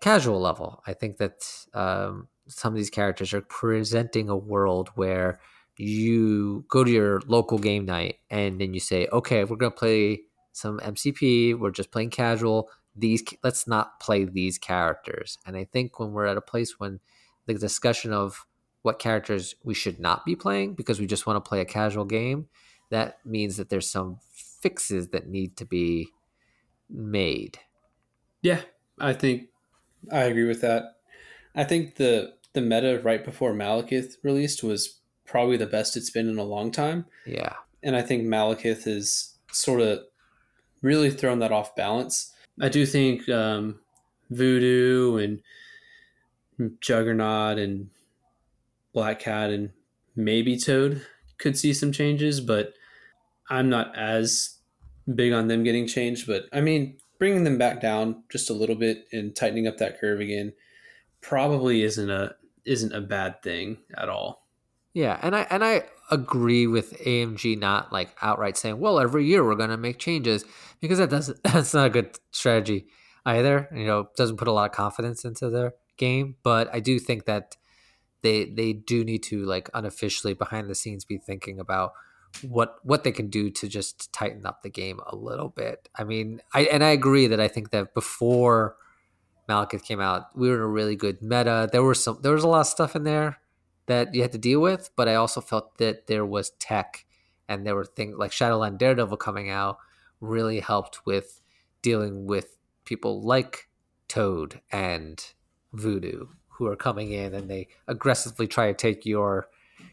casual level. I think that um, some of these characters are presenting a world where you go to your local game night and then you say, okay, we're going to play some MCP. We're just playing casual. These let's not play these characters. And I think when we're at a place when the discussion of what characters we should not be playing because we just want to play a casual game, that means that there's some fixes that need to be made. Yeah, I think I agree with that. I think the the meta right before Malekith released was probably the best it's been in a long time. Yeah. And I think Malekith has sort of really thrown that off balance. I do think um, Voodoo and Juggernaut and Black Cat and maybe Toad could see some changes, but I'm not as big on them getting changed. But I mean, bringing them back down just a little bit and tightening up that curve again probably isn't a isn't a bad thing at all. Yeah, and I and I agree with AMG not like outright saying, "Well, every year we're going to make changes," because that doesn't (laughs) that's not a good strategy either. You know, doesn't put a lot of confidence into their game. But I do think that they they do need to like unofficially behind the scenes be thinking about what what they can do to just tighten up the game a little bit. I mean, I and I agree that I think that before Malekith came out, we were in a really good meta. There was some there was a lot of stuff in there that you had to deal with, but I also felt that there was tech and there were things like Shadowland Daredevil coming out really helped with dealing with people like Toad and Voodoo who are coming in and they aggressively try to take your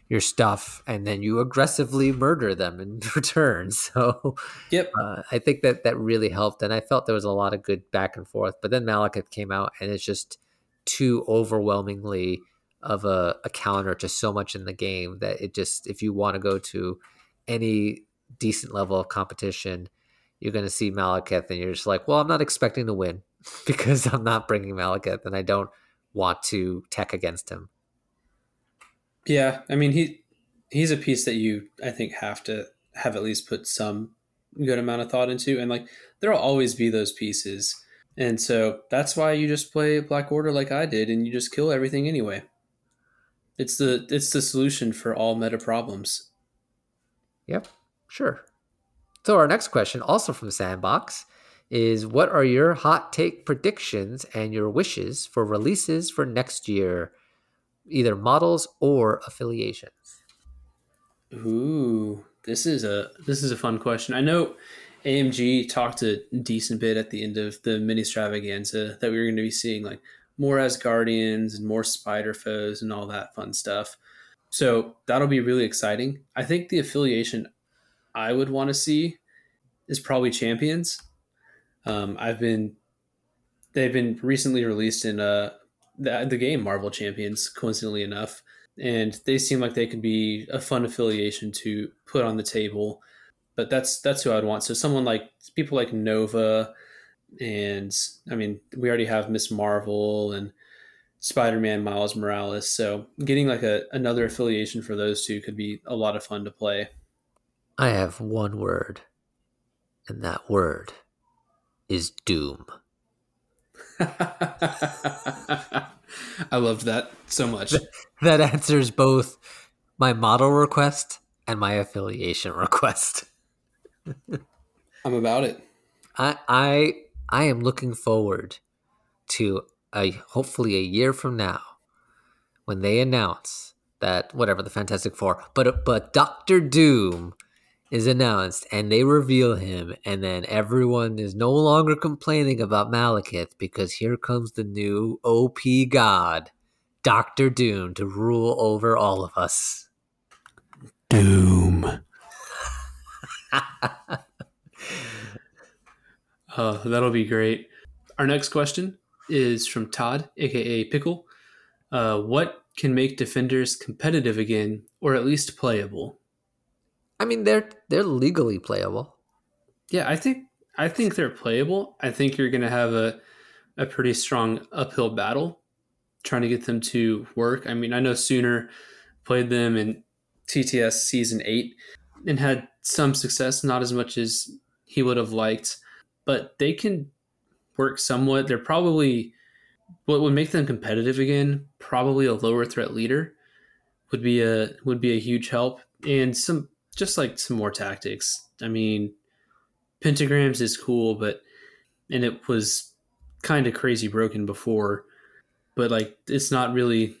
your stuff and then you aggressively murder them in (laughs) return. So yep. uh, i think that that really helped and i felt there was a lot of good back and forth but then malekith came out and it's just too overwhelmingly of a, a counter to so much in the game that it just if you want to go to any decent level of competition you're going to see malekith and you're just like well i'm not expecting to win (laughs) because i'm not bringing malekith and i don't want to tech against him yeah, I mean he he's a piece that you I think have to have at least put some good amount of thought into, and like there'll always be those pieces, and so that's why you just play Black Order like I did, and you just kill everything anyway. It's the it's the solution for all meta problems. Yep, sure. So our next question, also from Sandbox, is what are your hot take predictions and your wishes for releases for next year? Either models or affiliations? Ooh, this is a this is a fun question. I know AMG talked a decent bit at the end of the mini extravaganza that we were going to be seeing like more Asgardians and more spider foes and all that fun stuff. So that'll be really exciting. I think the affiliation I would want to see is probably Champions. Um, I've been they've been recently released in a the, the game Marvel Champions, coincidentally enough. And they seem like they could be a fun affiliation to put on the table. But that's that's who I'd want. So someone like people like Nova, and I mean we already have Miss Marvel and Spider Man Miles Morales. So getting like a another affiliation for those two could be a lot of fun to play. I have one word, and that word is Doom. (laughs) I loved that so much. That answers both my model request and my affiliation request. I'm about it. I I I am looking forward to a hopefully a year from now when they announce that whatever the Fantastic Four, but but Doctor Doom is announced and they reveal him, and then everyone is no longer complaining about Malekith because here comes the new OP god, Doctor Doom, to rule over all of us. Doom. uh, (laughs) that'll be great. Our next question is from Todd, aka Pickle. Uh, what can make defenders competitive again, or at least playable? I mean, they're they're legally playable. Yeah, I think I think they're playable. I think you're going to have a a pretty strong uphill battle trying to get them to work. I mean, I know Sooner played them in TTS season eight and had some success, not as much as he would have liked, but they can work somewhat. They're probably what would make them competitive again. Probably a lower threat leader would be a would be a huge help, and some just like some more tactics. I mean, pentagrams is cool, but and it was kind of crazy broken before, but like it's not really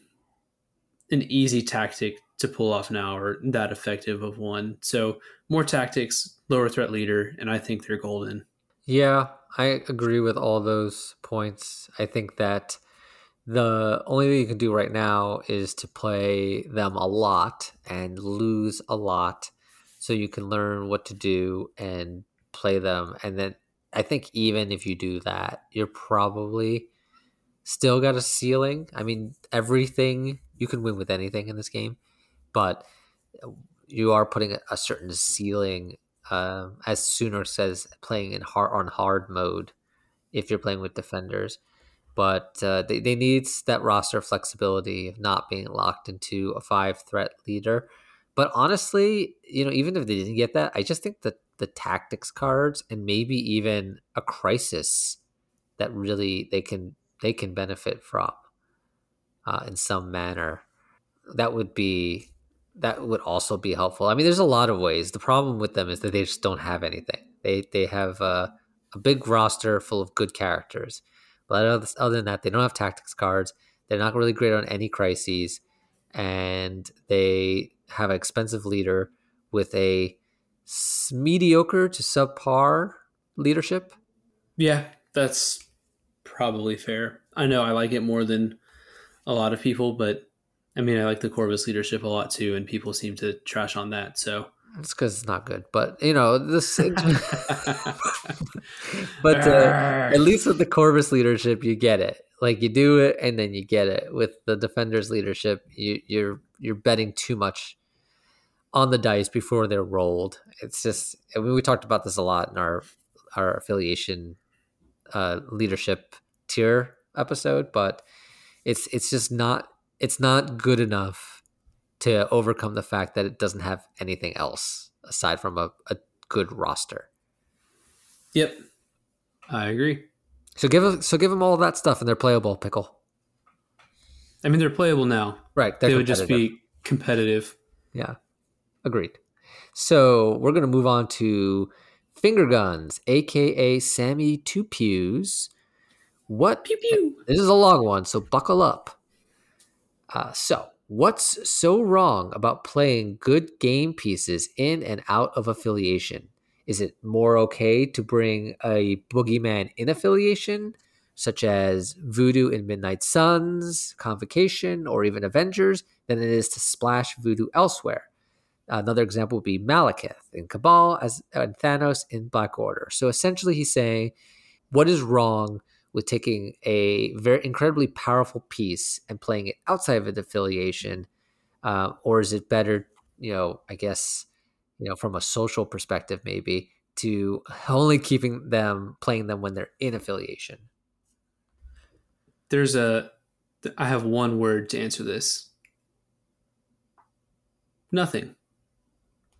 an easy tactic to pull off now or that effective of one. So more tactics, lower threat leader, and I think they're golden. Yeah, I agree with all those points. I think that the only thing you can do right now is to play them a lot and lose a lot so you can learn what to do and play them and then i think even if you do that you're probably still got a ceiling i mean everything you can win with anything in this game but you are putting a certain ceiling uh, as sooner says playing in hard on hard mode if you're playing with defenders but uh, they, they need that roster flexibility of not being locked into a five threat leader. But honestly, you know, even if they didn't get that, I just think that the tactics cards and maybe even a crisis that really they can they can benefit from uh, in some manner. That would be that would also be helpful. I mean, there's a lot of ways. The problem with them is that they just don't have anything. They they have a, a big roster full of good characters, but other, other than that, they don't have tactics cards. They're not really great on any crises, and they have an expensive leader with a mediocre to subpar leadership. Yeah, that's probably fair. I know I like it more than a lot of people, but I mean, I like the Corvus leadership a lot too, and people seem to trash on that. So it's because it's not good, but you know this. (laughs) (laughs) but uh, at least with the Corvus leadership, you get it. Like you do it, and then you get it. With the Defenders leadership, you, you're you're betting too much on the dice before they're rolled. It's just I mean, we talked about this a lot in our our affiliation uh, leadership tier episode, but it's it's just not it's not good enough to overcome the fact that it doesn't have anything else aside from a, a good roster. Yep, I agree. So give them, so give them all that stuff, and they're playable. Pickle. I mean, they're playable now. Right. They would just be competitive. Yeah. Agreed. So we're gonna move on to finger guns, aka Sammy Two Pews. What? Pew pew. This is a long one, so buckle up. Uh, so, what's so wrong about playing good game pieces in and out of affiliation? Is it more okay to bring a boogeyman in affiliation, such as Voodoo in Midnight Suns, Convocation, or even Avengers, than it is to splash Voodoo elsewhere? Another example would be Malekith in Cabal as and Thanos in Black Order. So essentially, he's saying, what is wrong with taking a very incredibly powerful piece and playing it outside of an affiliation, uh, or is it better, you know, I guess, you know, from a social perspective, maybe to only keeping them playing them when they're in affiliation? There's a, I have one word to answer this. Nothing.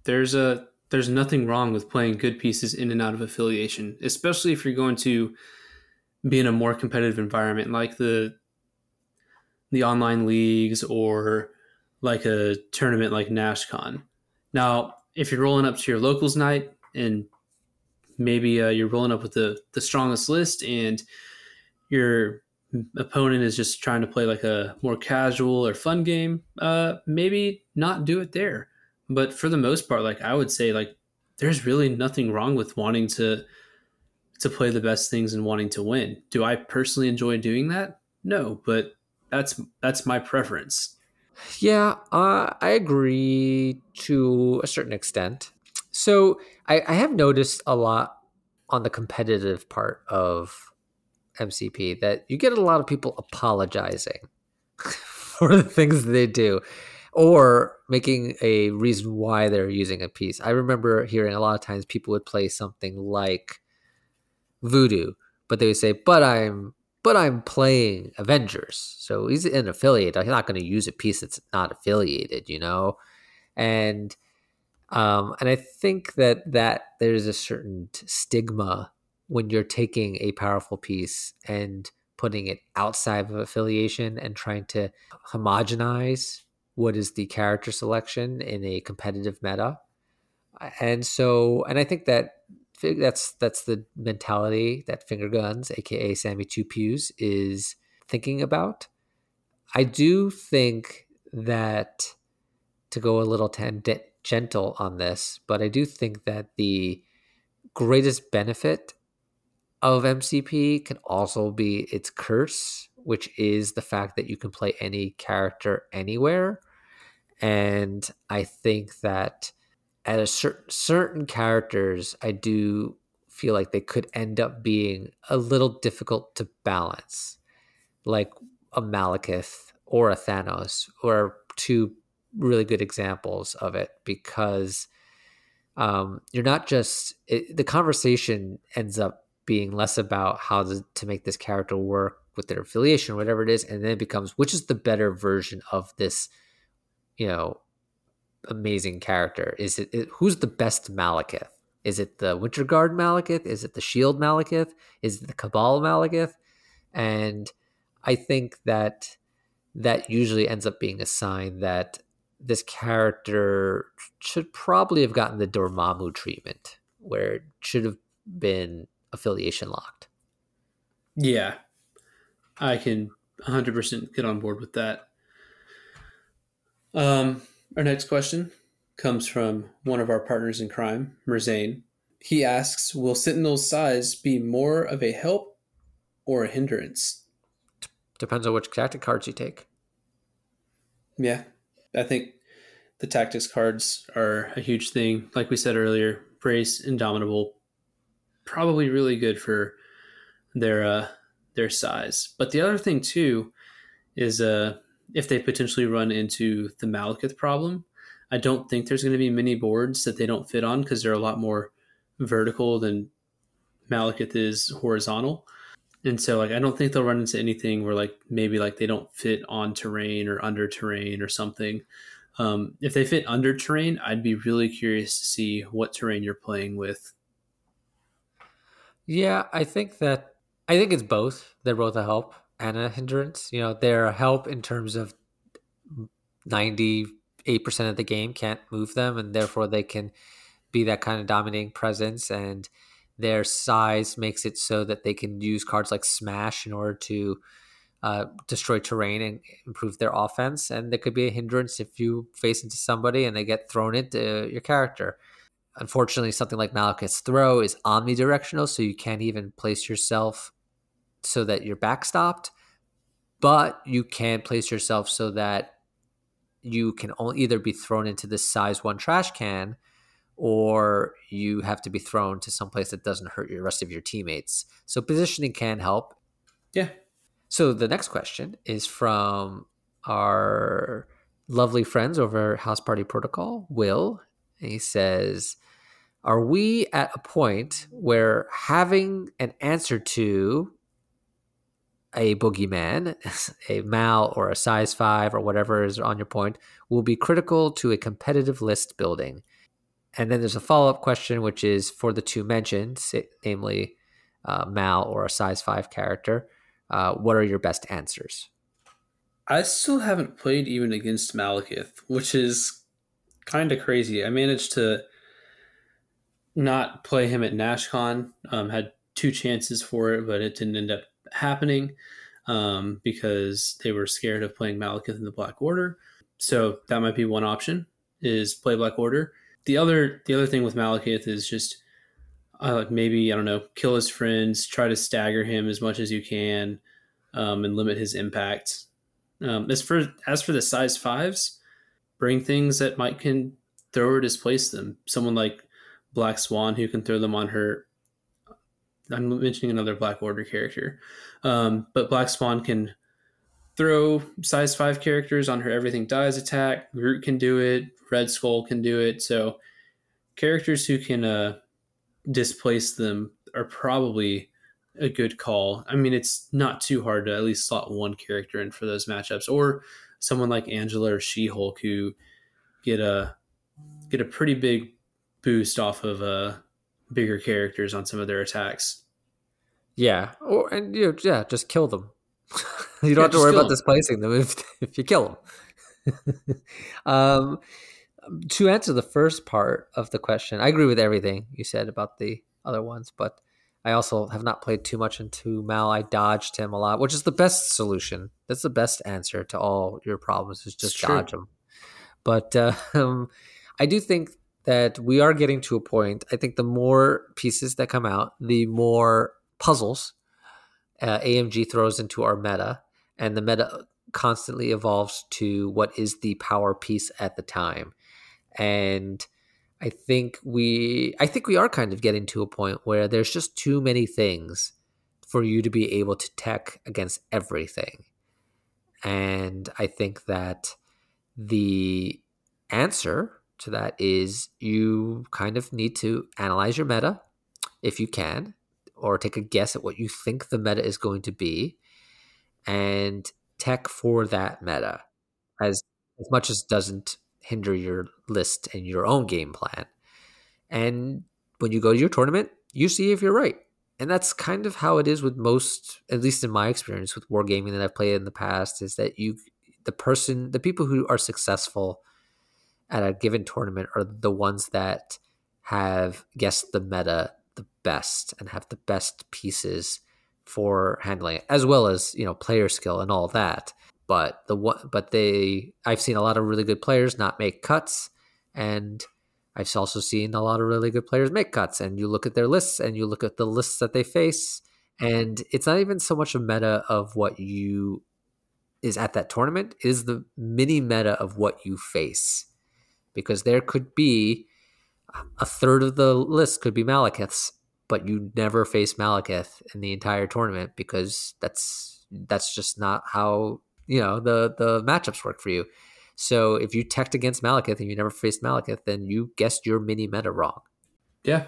There's a there's nothing wrong with playing good pieces in and out of affiliation, especially if you're going to be in a more competitive environment like the the online leagues or like a tournament like NashCon. Now, if you're rolling up to your locals night and maybe uh, you're rolling up with the the strongest list and your opponent is just trying to play like a more casual or fun game, uh, maybe not do it there. But for the most part, like I would say, like there's really nothing wrong with wanting to to play the best things and wanting to win. Do I personally enjoy doing that? No, but that's that's my preference. Yeah, uh, I agree to a certain extent. So I, I have noticed a lot on the competitive part of MCP that you get a lot of people apologizing (laughs) for the things they do or making a reason why they're using a piece. I remember hearing a lot of times people would play something like Voodoo, but they would say, "But I'm but I'm playing Avengers." So he's an affiliate. I'm not going to use a piece that's not affiliated, you know? And um and I think that that there's a certain stigma when you're taking a powerful piece and putting it outside of affiliation and trying to homogenize what is the character selection in a competitive meta and so and i think that that's that's the mentality that finger guns aka sammy two pews is thinking about. I do think that to go a little tangential on this but i do think that the greatest benefit of mcp can also be its curse which is the fact that you can play any character anywhere. And i think that at a certain certain characters, I do feel like they could end up being a little difficult to balance, like a Malekith or a Thanos, or two really good examples of it because um, you're not just it, the conversation ends up being less about how to, to make this character work with their affiliation, whatever it is, and then it becomes which is the better version of this, you know, amazing character? Is it, it who's the best Malekith? Is it the Winter Guard Malekith? Is it the Shield Malekith? Is it the Cabal Malekith? And I think that that usually ends up being a sign that this character should probably have gotten the Dormammu treatment, where it should have been affiliation locked. Yeah, I can 100% get on board with that. Um, our next question comes from one of our partners in crime, Merzane. He asks Will Sentinel's size be more of a help or a hindrance? Depends on which tactic cards you take. Yeah, I think the tactics cards are a huge thing. Like we said earlier, Brace, Indomitable, probably really good for their uh, their size. But the other thing too is uh, if they potentially run into the Malekith problem, I don't think there's going to be many boards that they don't fit on because they're a lot more vertical than Malekith is horizontal. And so like I don't think they'll run into anything where like maybe like they don't fit on terrain or under terrain or something. Um, if they fit under terrain, I'd be really curious to see what terrain you're playing with. Yeah, I think that I think it's both. They're both a help and a hindrance. You know, they're a help in terms of ninety eight percent of the game can't move them, and therefore they can be that kind of dominating presence. And their size makes it so that they can use cards like Smash in order to uh, destroy terrain and improve their offense. And there could be a hindrance if you face into somebody and they get thrown into your character. Unfortunately, something like Malekith's throw is omnidirectional, so you can't even place yourself so that you're backstopped. But you can place yourself so that you can only either be thrown into this size one trash can or you have to be thrown to some place that doesn't hurt your rest of your teammates. So positioning can help. Yeah. So the next question is from our lovely friends over House Party Protocol, Will. And he says, Are we at a point where having an answer to a boogeyman, (laughs) a mal or a size five or whatever is on your point, will be critical to a competitive list building? And then there's a follow up question, which is for the two mentioned, namely uh, Mal or a size five character. Uh, what are your best answers? I still haven't played even against Malekith, which is kind of crazy. I managed to not play him at NashCon. Um, had two chances for it, but it didn't end up happening um, because they were scared of playing Malekith in the Black Order. So that might be one option: is play Black Order the other the other thing with Malekith is just uh, like maybe I don't know, kill his friends, try to stagger him as much as you can, um, and limit his impact. Um, as for as for the size fives, bring things that might can throw or displace them. Someone like Black Swan who can throw them on her. I'm mentioning another Black Order character, um, but Black Swan can throw size five characters on her everything dies attack. Groot can do it. Red Skull can do it. So characters who can uh, displace them are probably a good call. I mean, it's not too hard to at least slot one character in for those matchups, or someone like Angela or She Hulk who get a get a pretty big boost off of uh, bigger characters on some of their attacks. Yeah, or and you know, yeah, just kill them. (laughs) you don't yeah, have to worry about them. displacing them if (laughs) if you kill them. (laughs) um, to answer the first part of the question, I agree with everything you said about the other ones, but I also have not played too much into Mal. I dodged him a lot, which is the best solution. That's the best answer to all your problems is just dodge him. But uh, um, I do think that we are getting to a point. I think the more pieces that come out, the more puzzles uh, AMG throws into our meta, and the meta constantly evolves to what is the power piece at the time and I think we I think we are kind of getting to a point where there's just too many things for you to be able to tech against everything. And I think that the answer to that is you kind of need to analyze your meta if you can or take a guess at what you think the meta is going to be and tech for that meta as as much as doesn't hinder your list and your own game plan. And when you go to your tournament, you see if you're right. And that's kind of how it is with most, at least in my experience with wargaming that I've played in the past, is that you, the person, the people who are successful at a given tournament are the ones that have guessed the meta the best and have the best pieces for handling it, as well as you know player skill and all that. But the one, but they, I've seen a lot of really good players not make cuts, and I've also seen a lot of really good players make cuts. And you look at their lists, and you look at the lists that they face, and it's not even so much a meta of what you is at that tournament; it is the mini meta of what you face, because there could be a third of the list could be Malekiths, but you never face Malekith in the entire tournament because that's that's just not how you know the the matchups work for you. So if you teched against Malekith and you never faced Malekith, then you guessed your mini meta wrong. Yeah,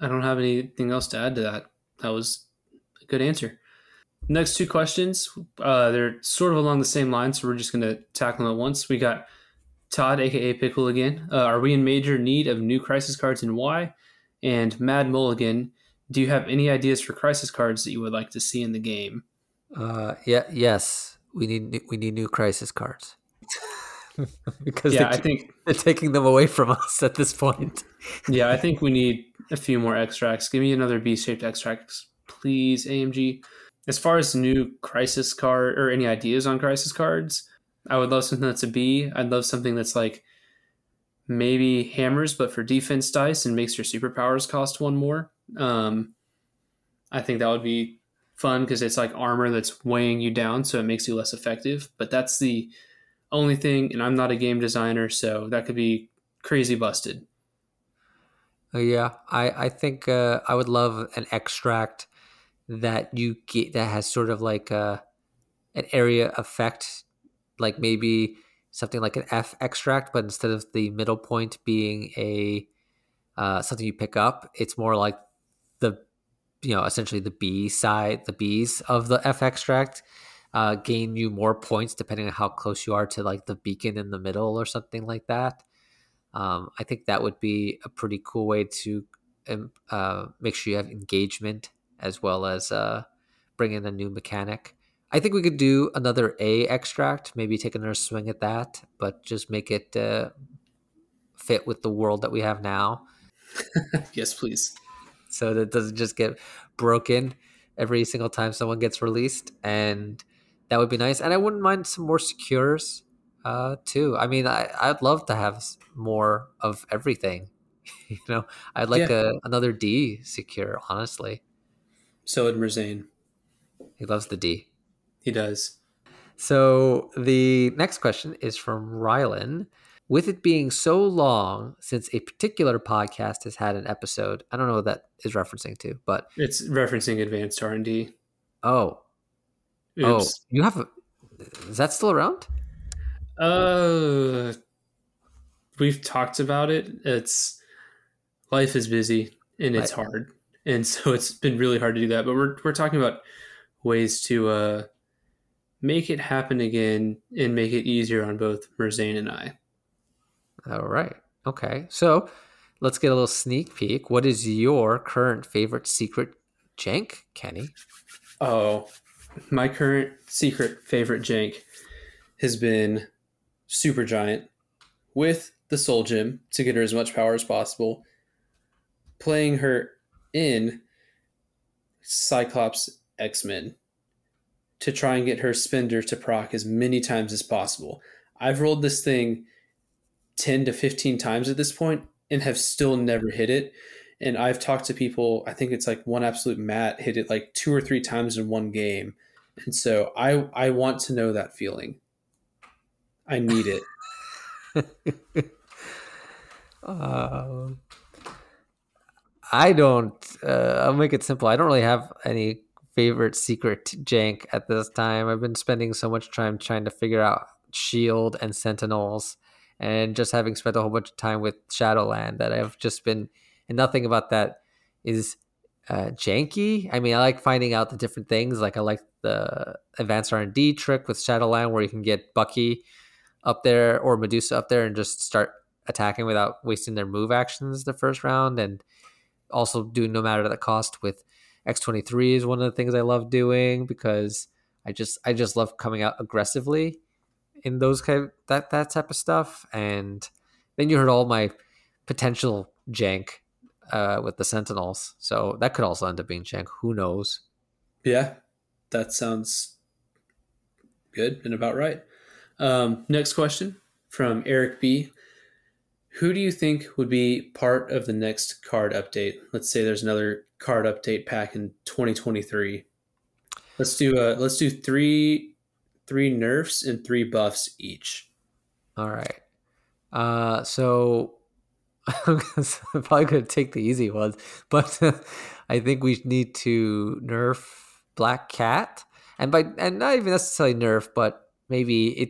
I don't have anything else to add to that. That was a good answer. Next two questions, uh, they're sort of along the same line, so we're just going to tackle them at once. We got Todd, aka Pickle, again. Uh, are we in major need of new crisis cards and why? And Mad Mulligan, do you have any ideas for crisis cards that you would like to see in the game? Uh, yeah, yes, we need we need new crisis cards (laughs) because yeah, I think (laughs) they're taking them away from us at this point. (laughs) yeah, I think we need a few more extracts. Give me another B-shaped extracts, please, AMG. As far as new crisis card or any ideas on crisis cards, I would love something that's a B. I'd love something that's like maybe hammers, but for defense dice and makes your superpowers cost one more. Um, I think that would be fun because it's like armor that's weighing you down, so it makes you less effective. But that's the only thing, and I'm not a game designer, so that could be crazy busted. Uh, yeah, I I think uh, I would love an extract that you get that has sort of like a uh, an area effect, like maybe something like an F extract, but instead of the middle point being a uh, something you pick up, it's more like the you know essentially the B side, the B's of the F extract uh, gain you more points depending on how close you are to like the beacon in the middle or something like that. Um, I think that would be a pretty cool way to um, uh, make sure you have engagement as well as uh, bring in a new mechanic. I think we could do another A extract, maybe take another swing at that, but just make it uh, fit with the world that we have now. (laughs) yes, please. So that it doesn't just get broken every single time someone gets released, and that would be nice. And I wouldn't mind some more secures uh, too. I mean, I, I'd love to have more of everything. (laughs) you know, I'd like yeah. a, another D secure, honestly. So would Merzane. He loves the D. He does. So the next question is from Rylan. With it being so long since a particular podcast has had an episode, I don't know what that is referencing to, but it's referencing advanced R and D. Oh, oh, Oops. oh, you have a, is that still around? Uh, we've talked about it. It's life is busy and it's I, hard, and so it's been really hard to do that. But we're we're talking about ways to uh make it happen again and make it easier on both Merzane and I. All right. Okay. So let's get a little sneak peek. What is your current favorite secret jank, Kenny? Oh, my current secret favorite jank has been Super Giant with the Soul Gem to get her as much power as possible, playing her in Cyclops X Men to try and get her spender to proc as many times as possible. I've rolled this thing 10 to 15 times at this point and have still never hit it. And I've talked to people, I think it's like one absolute Matt hit it like two or three times in one game. And so I I want to know that feeling. I need it. (laughs) um, I don't. Uh, I'll make it simple. I don't really have any favorite secret jank at this time. I've been spending so much time trying to figure out Shield and Sentinels, and just having spent a whole bunch of time with Shadowland that I've just been, and nothing about that is uh, janky. I mean, I like finding out the different things. Like I like the advanced R and D trick with Shadowland, where you can get Bucky up there or Medusa up there and just start attacking without wasting their move actions the first round, and also do no matter the cost with X twenty three is one of the things I love doing because I just I just love coming out aggressively in those kind of, that that type of stuff. And then you heard all my potential jank uh, with the Sentinels, so that could also end up being jank. Who knows? Yeah, that sounds good and about right. Um, next question from Eric B. Who do you think would be part of the next card update? Let's say there's another card update pack in 2023. Let's do uh let's do three three nerfs and three buffs each. All right. Uh, so (laughs) I'm probably going to take the easy ones, but (laughs) I think we need to nerf Black Cat, and by and not even necessarily nerf, but maybe it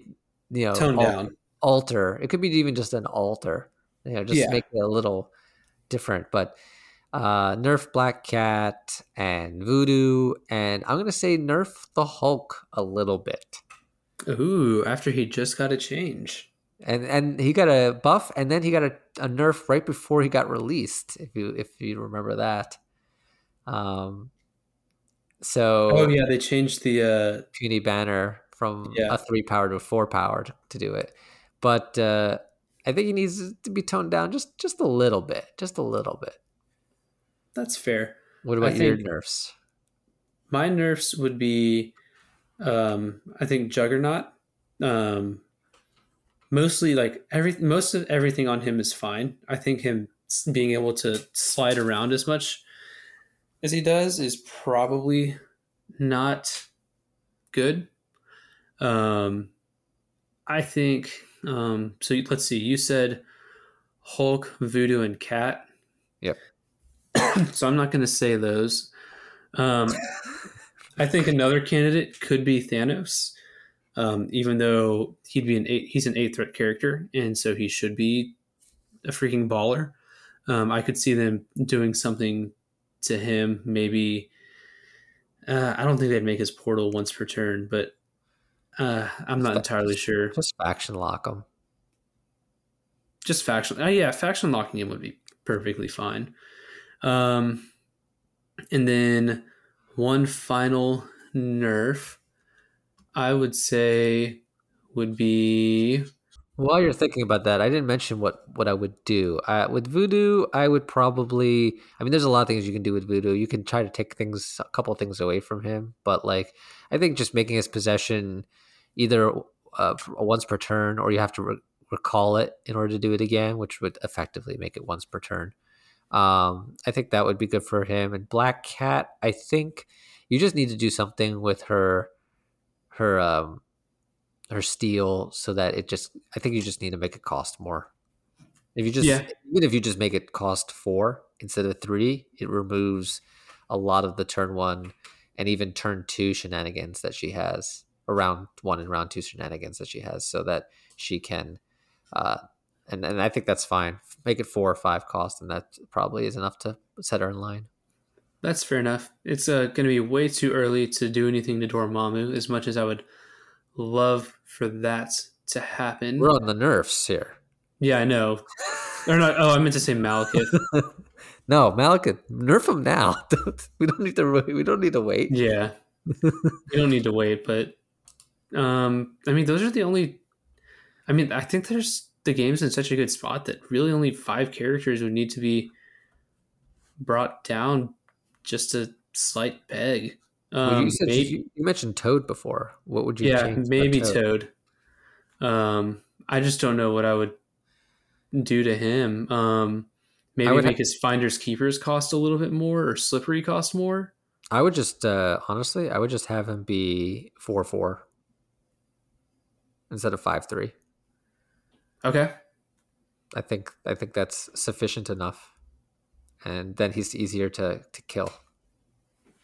you know Tone al- down. alter. It could be even just an alter. You know, just Yeah. make it a little different. But uh, nerf Black Cat and Voodoo, and I'm going to say nerf the Hulk a little bit. Ooh, after he just got a change. and and he got a buff and then he got a, a nerf right before he got released if you if you remember that um so Oh yeah, they changed the uh puny banner from Yeah. a three power to a four power to, to do it but uh i think he needs to be toned down just just a little bit just a little bit that's fair. what I about your nerfs My nerfs would be um I think Juggernaut. Um mostly like every most of everything on him is fine. I think him being able to slide around as much as he does is probably not good. Um I think um so let's see. You said Hulk, Voodoo and Cat. Yep. (coughs) so I'm not going to say those. Um I think another candidate could be Thanos, um, even though he'd be an eight, he's an eight threat character, and so he should be a freaking baller. Um, I could see them doing something to him. Maybe uh, I don't think they'd make his portal once per turn, but uh, I'm not entirely sure. just faction lock him Just faction, uh, yeah, faction locking him would be perfectly fine. Um, and then one final nerf, I would say, would be While you're thinking about that, I didn't mention what what I would do. Uh, with Voodoo, I would probably. I mean, there's a lot of things you can do with Voodoo. You can try to take things, a couple things away from him, but like I think just making his possession either uh, once per turn, or you have to re- recall it in order to do it again, which would effectively make it once per turn. Um, I think that would be good for him. And Black Cat, I think you just need to do something with her, her um, her steal so that it just I think you just need to make it cost more. If you just Yeah. even if you just make it cost four instead of three, it removes a lot of the turn one and even turn two shenanigans that she has around one and round two shenanigans that she has so that she can uh and, and I think that's fine. Make it four or five cost and that probably is enough to set her in line. That's fair enough. It's uh, going to be way too early to do anything to Dormammu, as much as I would love for that to happen. We're on the nerfs here. Yeah, I know. or not. Oh, I meant to say Malekith. (laughs) No, Malika, nerf him now. (laughs) Don't- we don't need to. We don't need to wait. yeah, (laughs) we don't need to wait. But um, I mean, those are the only. I mean, I think there's the game's in such a good spot that really only five characters would need to be brought down just a slight peg. Um, you, said, maybe, you, mentioned Toad before. What would you? yeah, change maybe Toad. Um, I just don't know what I would do to him. Um, maybe would make ha- his finders keepers cost a little bit more, or slippery cost more. I would just uh, honestly, I would just have him be four four instead of five three. Okay, I think I think that's sufficient enough, and then he's easier to to kill.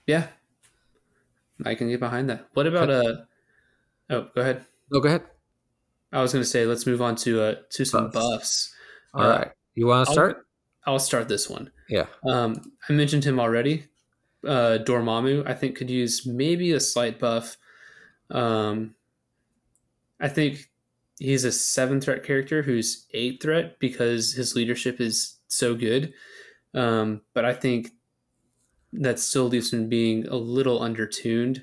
yeah, I can get behind that. What about uh? Oh, go ahead. No, go ahead. I was going to say let's move on to uh to some Buffs. buffs. All Uh, right, you want to start? I'll start this one. Yeah. Um, I mentioned him already, uh, Dormammu, I think, could use maybe a slight buff. Um, I think he's a seven threat character who's eight threat because his leadership is so good. Um, but I think that still leaves him being a little undertuned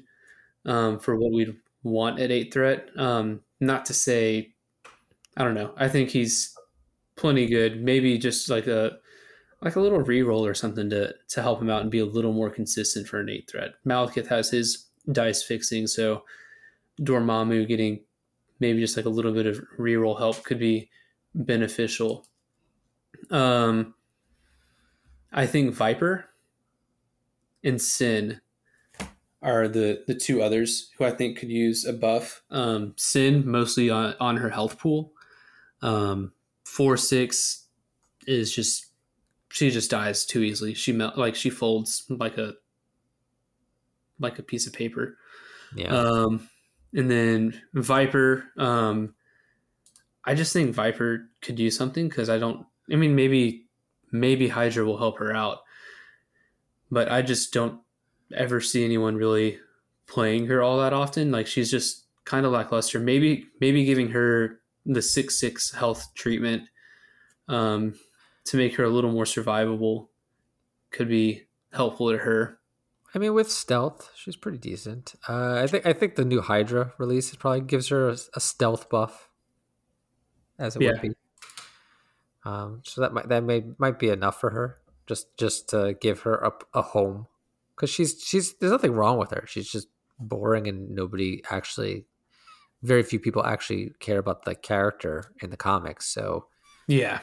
um, for what we'd want at eight threat. Um, not to say, I don't know. I think he's plenty good. Maybe just like a like a little reroll or something to to help him out and be a little more consistent for an eight threat. Malekith has his dice fixing, so Dormammu getting maybe just like a little bit of reroll help could be beneficial. Um, I think Viper and Sin are the the two others who I think could use a buff. Um, Sin mostly on on her health pool. Um, four six is just she just dies too easily. She melt like she folds like a like a piece of paper. Yeah. Um, and then Viper. Um, I just think Viper could do something because I don't. I mean, maybe maybe Hydra will help her out, but I just don't ever see anyone really playing her all that often. Like she's just kind of lackluster. Maybe maybe giving her the six six health treatment um, to make her a little more survivable could be helpful to her. I mean, with stealth, she's pretty decent. Uh, I think I think the new Hydra release probably gives her a, a stealth buff, as it Yeah. would be. Um, so that might that may might be enough for her, just just to give her a, a home, because she's she's there's nothing wrong with her. She's just boring, and nobody actually, very few people actually care about the character in the comics. So Yeah.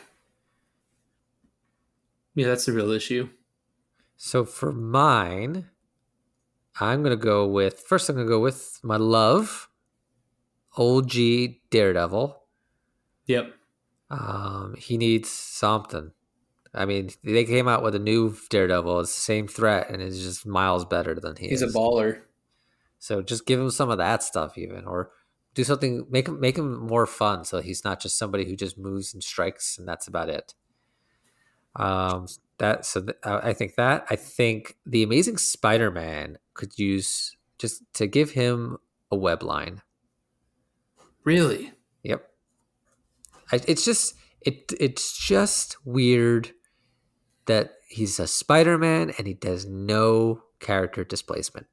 Yeah, that's the real issue. So for mine, I'm gonna go with first. I'm gonna go with my love, old G Daredevil. Yep. Um, he needs something. I mean, they came out with a new Daredevil. It's the same threat, and it's just miles better than he He's is. a baller. So just give him some of that stuff, even, or do something. Make him make him more fun, so he's not just somebody who just moves and strikes, and that's about it. Um, that so th- I I think that I think the Amazing Spider-Man could use just to give him a web line. Really? Yep. I, it's just it it's just weird that he's a Spider-Man and he does no character displacement.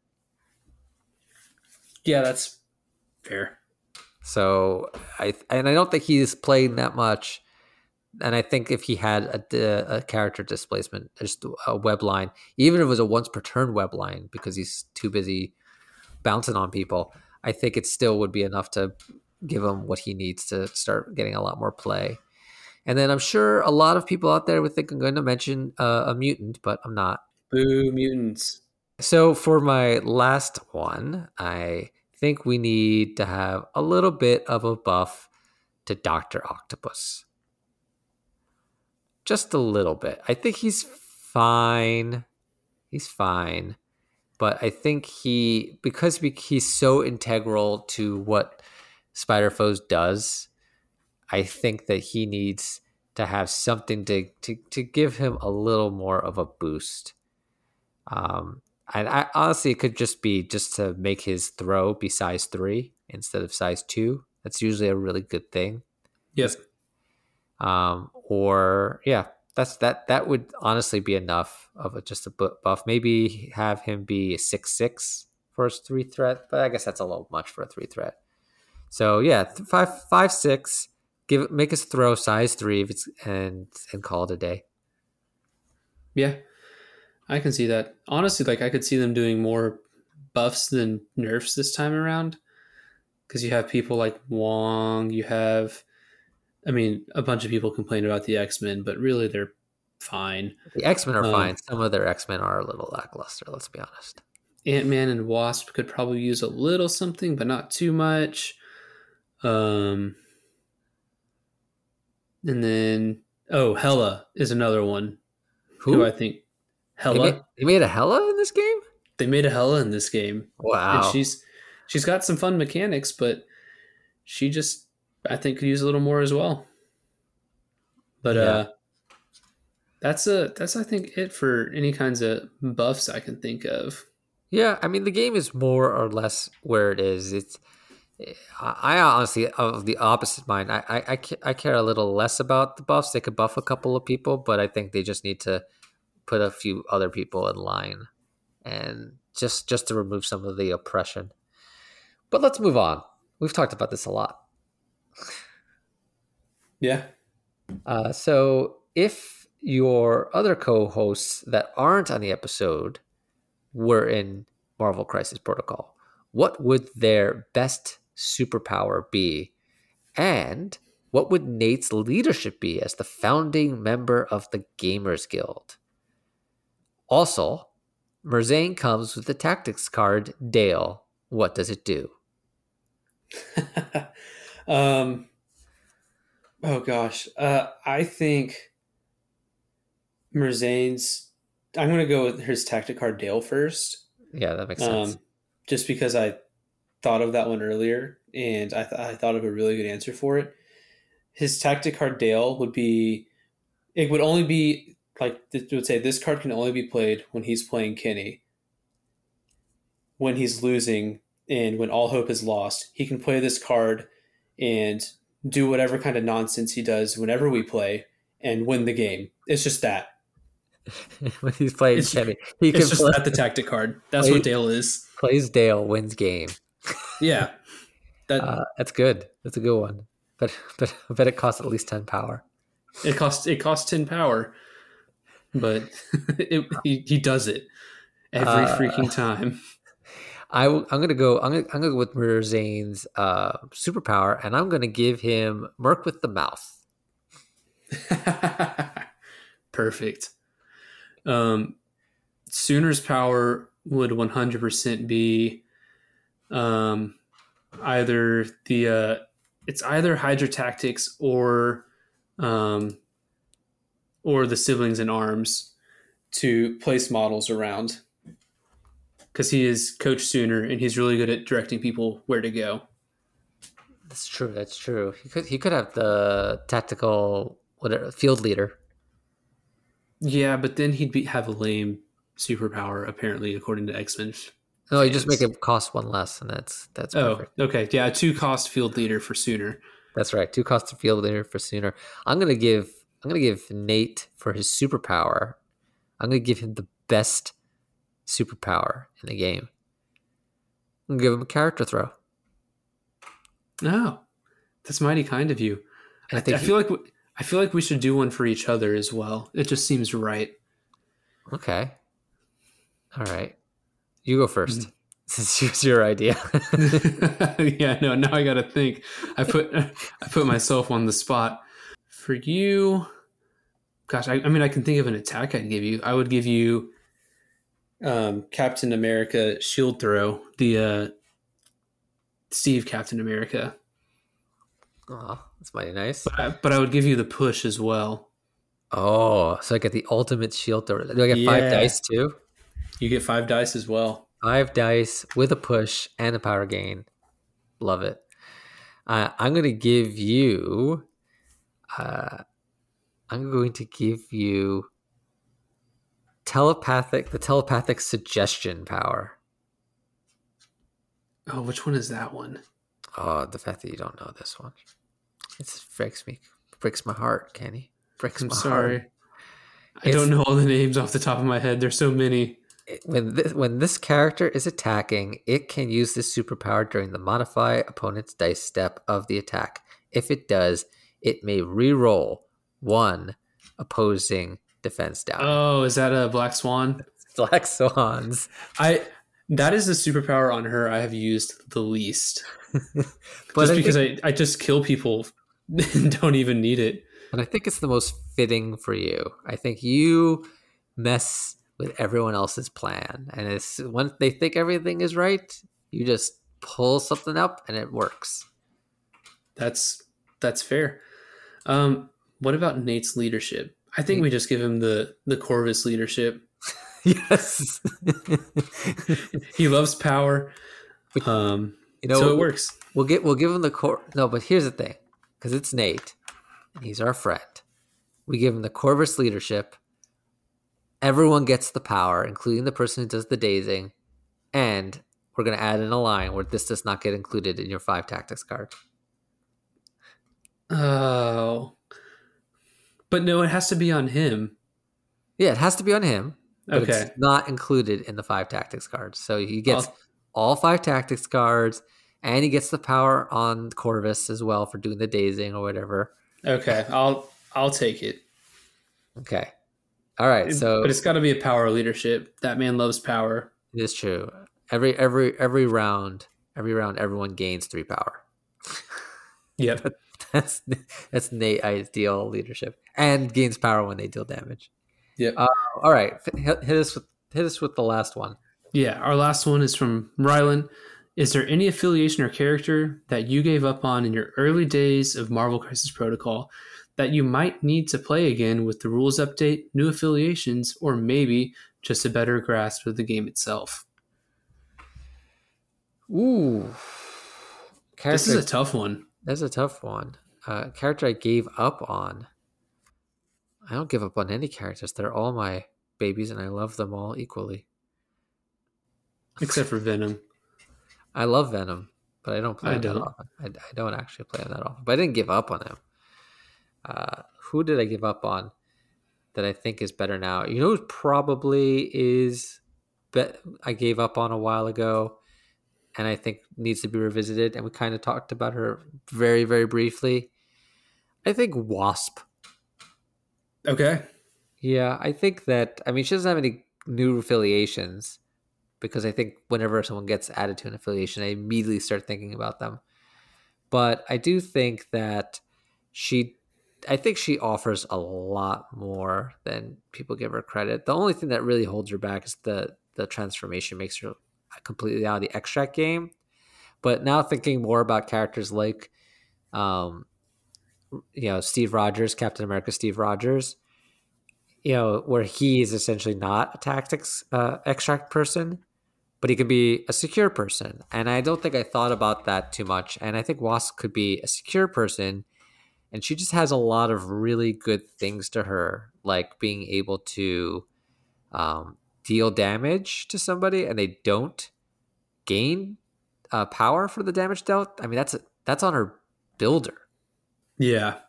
Yeah, that's fair. So I and I don't think he's played that much. And I think if he had a, a character displacement, just a web line, even if it was a once per turn web line, because he's too busy bouncing on people, I think it still would be enough to give him what he needs to start getting a lot more play. And then I'm sure a lot of people out there would think I'm going to mention uh, a mutant, but I'm not. Boo mutants. So for my last one, I think we need to have a little bit of a buff to Doctor Octopus. Just a little bit. I think he's fine. He's fine. But I think he because we, he's so integral to what Spider Foes does, I think that he needs to have something to, to, to give him a little more of a boost. Um, and I honestly, it could just be just to make his throw be size three instead of size two. That's usually a really good thing. Yep. Um, or yeah, that's that. That would honestly be enough of a, just a buff. Maybe have him be a six six for his three threat, but I guess that's a little much for a three threat. So yeah, th- five five six. Give make his throw size three and and call it a day. Yeah. I can see that. Honestly, like I could see them doing more buffs than nerfs this time around. Because you have people like Wong, you have I mean, a bunch of people complain about the X Men, but really they're fine. The X Men are Um, fine. Some of their X Men are a little lackluster. Let's be honest. Ant Man and Wasp could probably use a little something, but not too much. Um, and then oh, Hela is another one who, Who? I think They Hela. made, they made a Hela in this game. They made a Hela in this game, Wow. and she's she's got some fun mechanics, but she just I think could use a little more as well. But Yeah. uh, That's a that's I think it for any kinds of buffs I can think of. Yeah, I mean the game is more or less where it is. It's I honestly of the opposite mind. I, I I care a little less about the buffs. They could buff a couple of people, but I think they just need to put a few other people in line, and just just to remove some of the oppression. But let's move on. We've talked about this a lot. Yeah. Uh, so if your other co-hosts that aren't on the episode were in Marvel Crisis Protocol, what would their best superpower be? And what would Nate's leadership be as the founding member of the Gamers Guild? Also, Merzane comes with the tactics card Dale. What does it do? (laughs) um, oh gosh, uh, I think Merzane's. I'm going to go with his tactic card Dale first. Yeah, that makes sense. Um, just because I thought of that one earlier, and I, th- I thought of a really good answer for it. His tactic card Dale would be. It would only be like it would say this card can only be played when he's playing Kenny. When he's losing and when all hope is lost, he can play this card and do whatever kind of nonsense he does whenever we play and win the game. It's just that. (laughs) when he's playing it's, Kenny, he it's can just play, the tactic card. That's what Dale is. Plays Dale, wins game. yeah, that, (laughs) uh, that's good. That's a good one. But but I bet it costs at least ten power. It costs it costs ten power, but (laughs) it, he, he does it every uh, freaking time. I, am gonna go. I'm gonna, I'm gonna go with Merzane's uh, superpower, and I'm gonna give him Merc with the mouth. (laughs) Perfect. Um, Sooner's power would 100% be um, either the uh, it's either Hydra tactics or um, or the siblings in arms to place models around because he is Coach Sooner and he's really good at directing people where to go. That's true. That's true. He could he could have the tactical whatever field leader. Yeah, but then he'd be have a lame superpower apparently, according to X Men. No, you just make it cost one less, and that's that's oh perfect. okay. Yeah, two cost field leader for Sooner. That's right. Two cost field leader for Sooner. I'm gonna give I'm gonna give Nate for his superpower. I'm gonna give him the best superpower in the game. I'm give him a character throw. No, oh, that's mighty kind of you. I, think I feel he, like we, I feel like we should do one for each other as well. It just seems right. Okay. All right. You go first. Mm. Since it's your idea. (laughs) yeah, no, now I gotta think. I put I put myself on the spot. For you, gosh, I, I mean I can think of an attack I'd give you. I would give you um, Captain America shield throw, the uh, Steve Captain America. Oh, that's mighty nice. But I, but I, would give you the push as well. Oh, so I get the ultimate shield throw. Do I get yeah. five dice too? You get five dice as well. Five dice with a push and a power gain. Love it. Uh, I'm going to give you. Uh, I'm going to give you telepathic the telepathic suggestion power. Oh, which one is that one? Oh, the fact that you don't know this one. It breaks me breaks my heart, Kenny. Breaks I'm my sorry. heart. I it's, don't know all the names off the top of my head. There's so many. When this, when this character is attacking, it can use this superpower during the modify opponent's dice step of the attack. If it does, it may re-roll one opposing defense down. Oh, is that a black swan? (laughs) Black swans. I that is the superpower on her I have used the least. (laughs) but just I because think, I, I just kill people (laughs) and don't even need it. And I think it's the most fitting for you. I think you mess with everyone else's plan. And it's when they think everything is right, you just pull something up and it works. That's that's fair. Um, what about Nate's leadership? I think we just give him the the Corvus leadership. (laughs) yes, he loves power. Um, you know, so it works. We'll get we'll give him the core. No, but here's the thing, because it's Nate, and he's our friend. We give him the Corvus leadership, everyone gets the power, including the person who does the dazing, and we're going to add in a line where this does not get included in your five tactics card. Oh. But no, it has to be on him. Yeah, it has to be on him. But Okay. it's not included in the five tactics cards. So he gets I'll- all five tactics cards, and he gets the power on Corvus as well for doing the dazing or whatever. Okay. I'll I'll take it. Okay. All right. So but it's got to be a power leadership. That man loves power. it is true. Every every every round, every round, everyone gains three power. Yep. (laughs) (laughs) That's that's Nate ideal leadership, and gains power when they deal damage. Yeah. Uh, all right, hit, hit us with hit us with the last one. Yeah, our last one is from Rylan. Is there any affiliation or character that you gave up on in your early days of Marvel Crisis Protocol that you might need to play again with the rules update, new affiliations, or maybe just a better grasp of the game itself? Ooh, character, This is a tough one. that's a tough one. Uh, character I gave up on. I don't give up on any characters. They're all my babies, and I love them all equally. Except for Venom. (laughs) I love Venom, but I don't play I him don't. often. I, I don't actually play him that often, but I didn't give up on him. Uh, who did I give up on that I think is better now? You know, who probably is. Bet I gave up on a while ago, and I think needs to be revisited. And we kind of talked about her very, very briefly. I think Wasp. Okay. Yeah, I think that. I mean, she doesn't have any new affiliations because I think whenever someone gets added to an affiliation, I immediately start thinking about them. But I do think that she, I think she offers a lot more than people give her credit. The only thing that really holds her back is the the transformation makes her completely out of the extract game. But now thinking more about characters like, um, you know, Steve Rogers, Captain America, Steve Rogers, you know, where he is essentially not a tactics uh, extract person, but he could be a secure person. And I don't think I thought about that too much. And I think Wasp could be a secure person. And she just has a lot of really good things to her, like being able to um, deal damage to somebody and they don't gain uh, power for the damage dealt. I mean, that's that's on her builder. Yeah.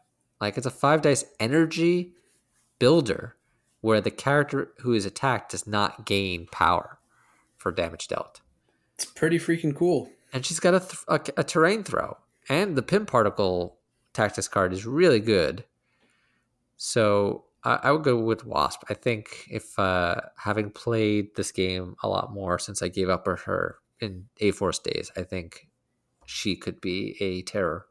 Like it's a five dice energy builder where the character who is attacked does not gain power for damage dealt. It's pretty freaking cool. And she's got a, th- a, a terrain throw. And the Pym Particle tactics card is really good. So I, I would go with Wasp. I think if uh, having played this game a lot more since I gave up on her in A Force days, I think she could be a terror.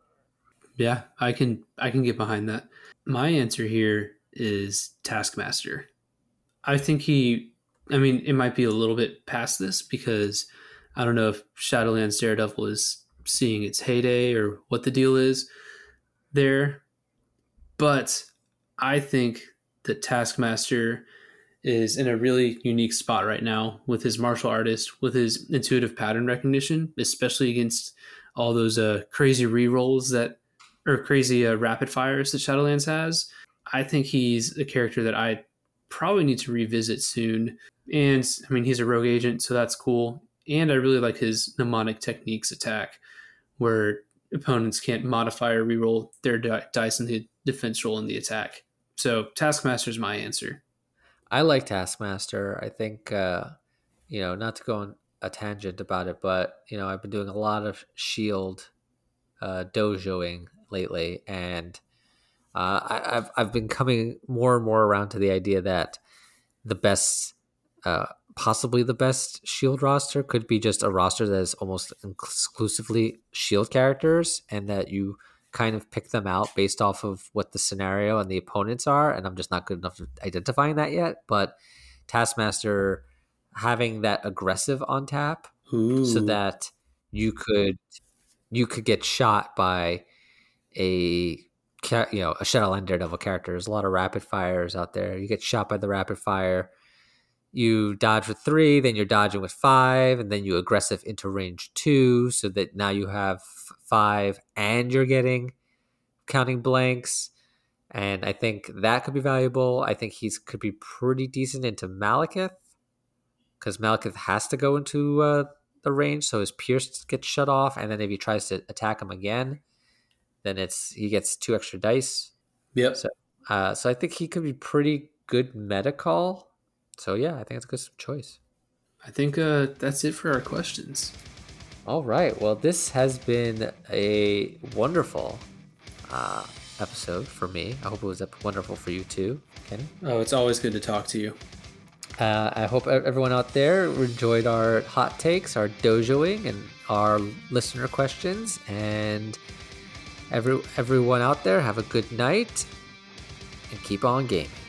Yeah, I can I can get behind that. My answer here is Taskmaster. I think he I mean, it might be a little bit past this because I don't know if Shadowlands Daredevil is seeing its heyday or what the deal is there. But I think that Taskmaster is in a really unique spot right now with his martial artist, with his intuitive pattern recognition, especially against all those uh, crazy re rolls that or crazy uh, rapid fires that Shadowlands has. I think he's a character that I probably need to revisit soon. And I mean, he's a rogue agent, so that's cool. And I really like his mnemonic techniques attack, where opponents can't modify or reroll their dice in the defense roll in the attack. So Taskmaster is my answer. I like Taskmaster. I think, uh, you know, not to go on a tangent about it, but, you know, I've been doing a lot of Shield uh, dojoing lately, and uh, I, I've, I've been coming more and more around to the idea that the best, uh, possibly the best Shield roster could be just a roster that is almost exclusively Shield characters, and that you kind of pick them out based off of what the scenario and the opponents are. And I'm just not good enough at identifying that yet. But Taskmaster having that aggressive on tap Ooh. so that you could you could get shot by a you know a Shadowland Daredevil character. There's a lot of rapid fires out there. You get shot by the rapid fire. You dodge with three, then you're dodging with five, and then you aggressive into range two, so that now you have five, and you're getting counting blanks. and I think that could be valuable. I think he's could be pretty decent into Malekith because Malekith has to go into uh, the range, so his Pierce gets shut off, and then if he tries to attack him again, then it's he gets two extra dice. Yep. So, uh, so I think he could be pretty good meta call. So yeah, I think it's a good choice. I think uh, that's it for our questions. All right. Well, this has been a wonderful uh, episode for me. I hope it was wonderful for you too, Kenny. Oh, it's always good to talk to you. Uh, I hope everyone out there enjoyed our hot takes, our dojoing, and our listener questions. And every everyone out there, have a good night and keep on gaming.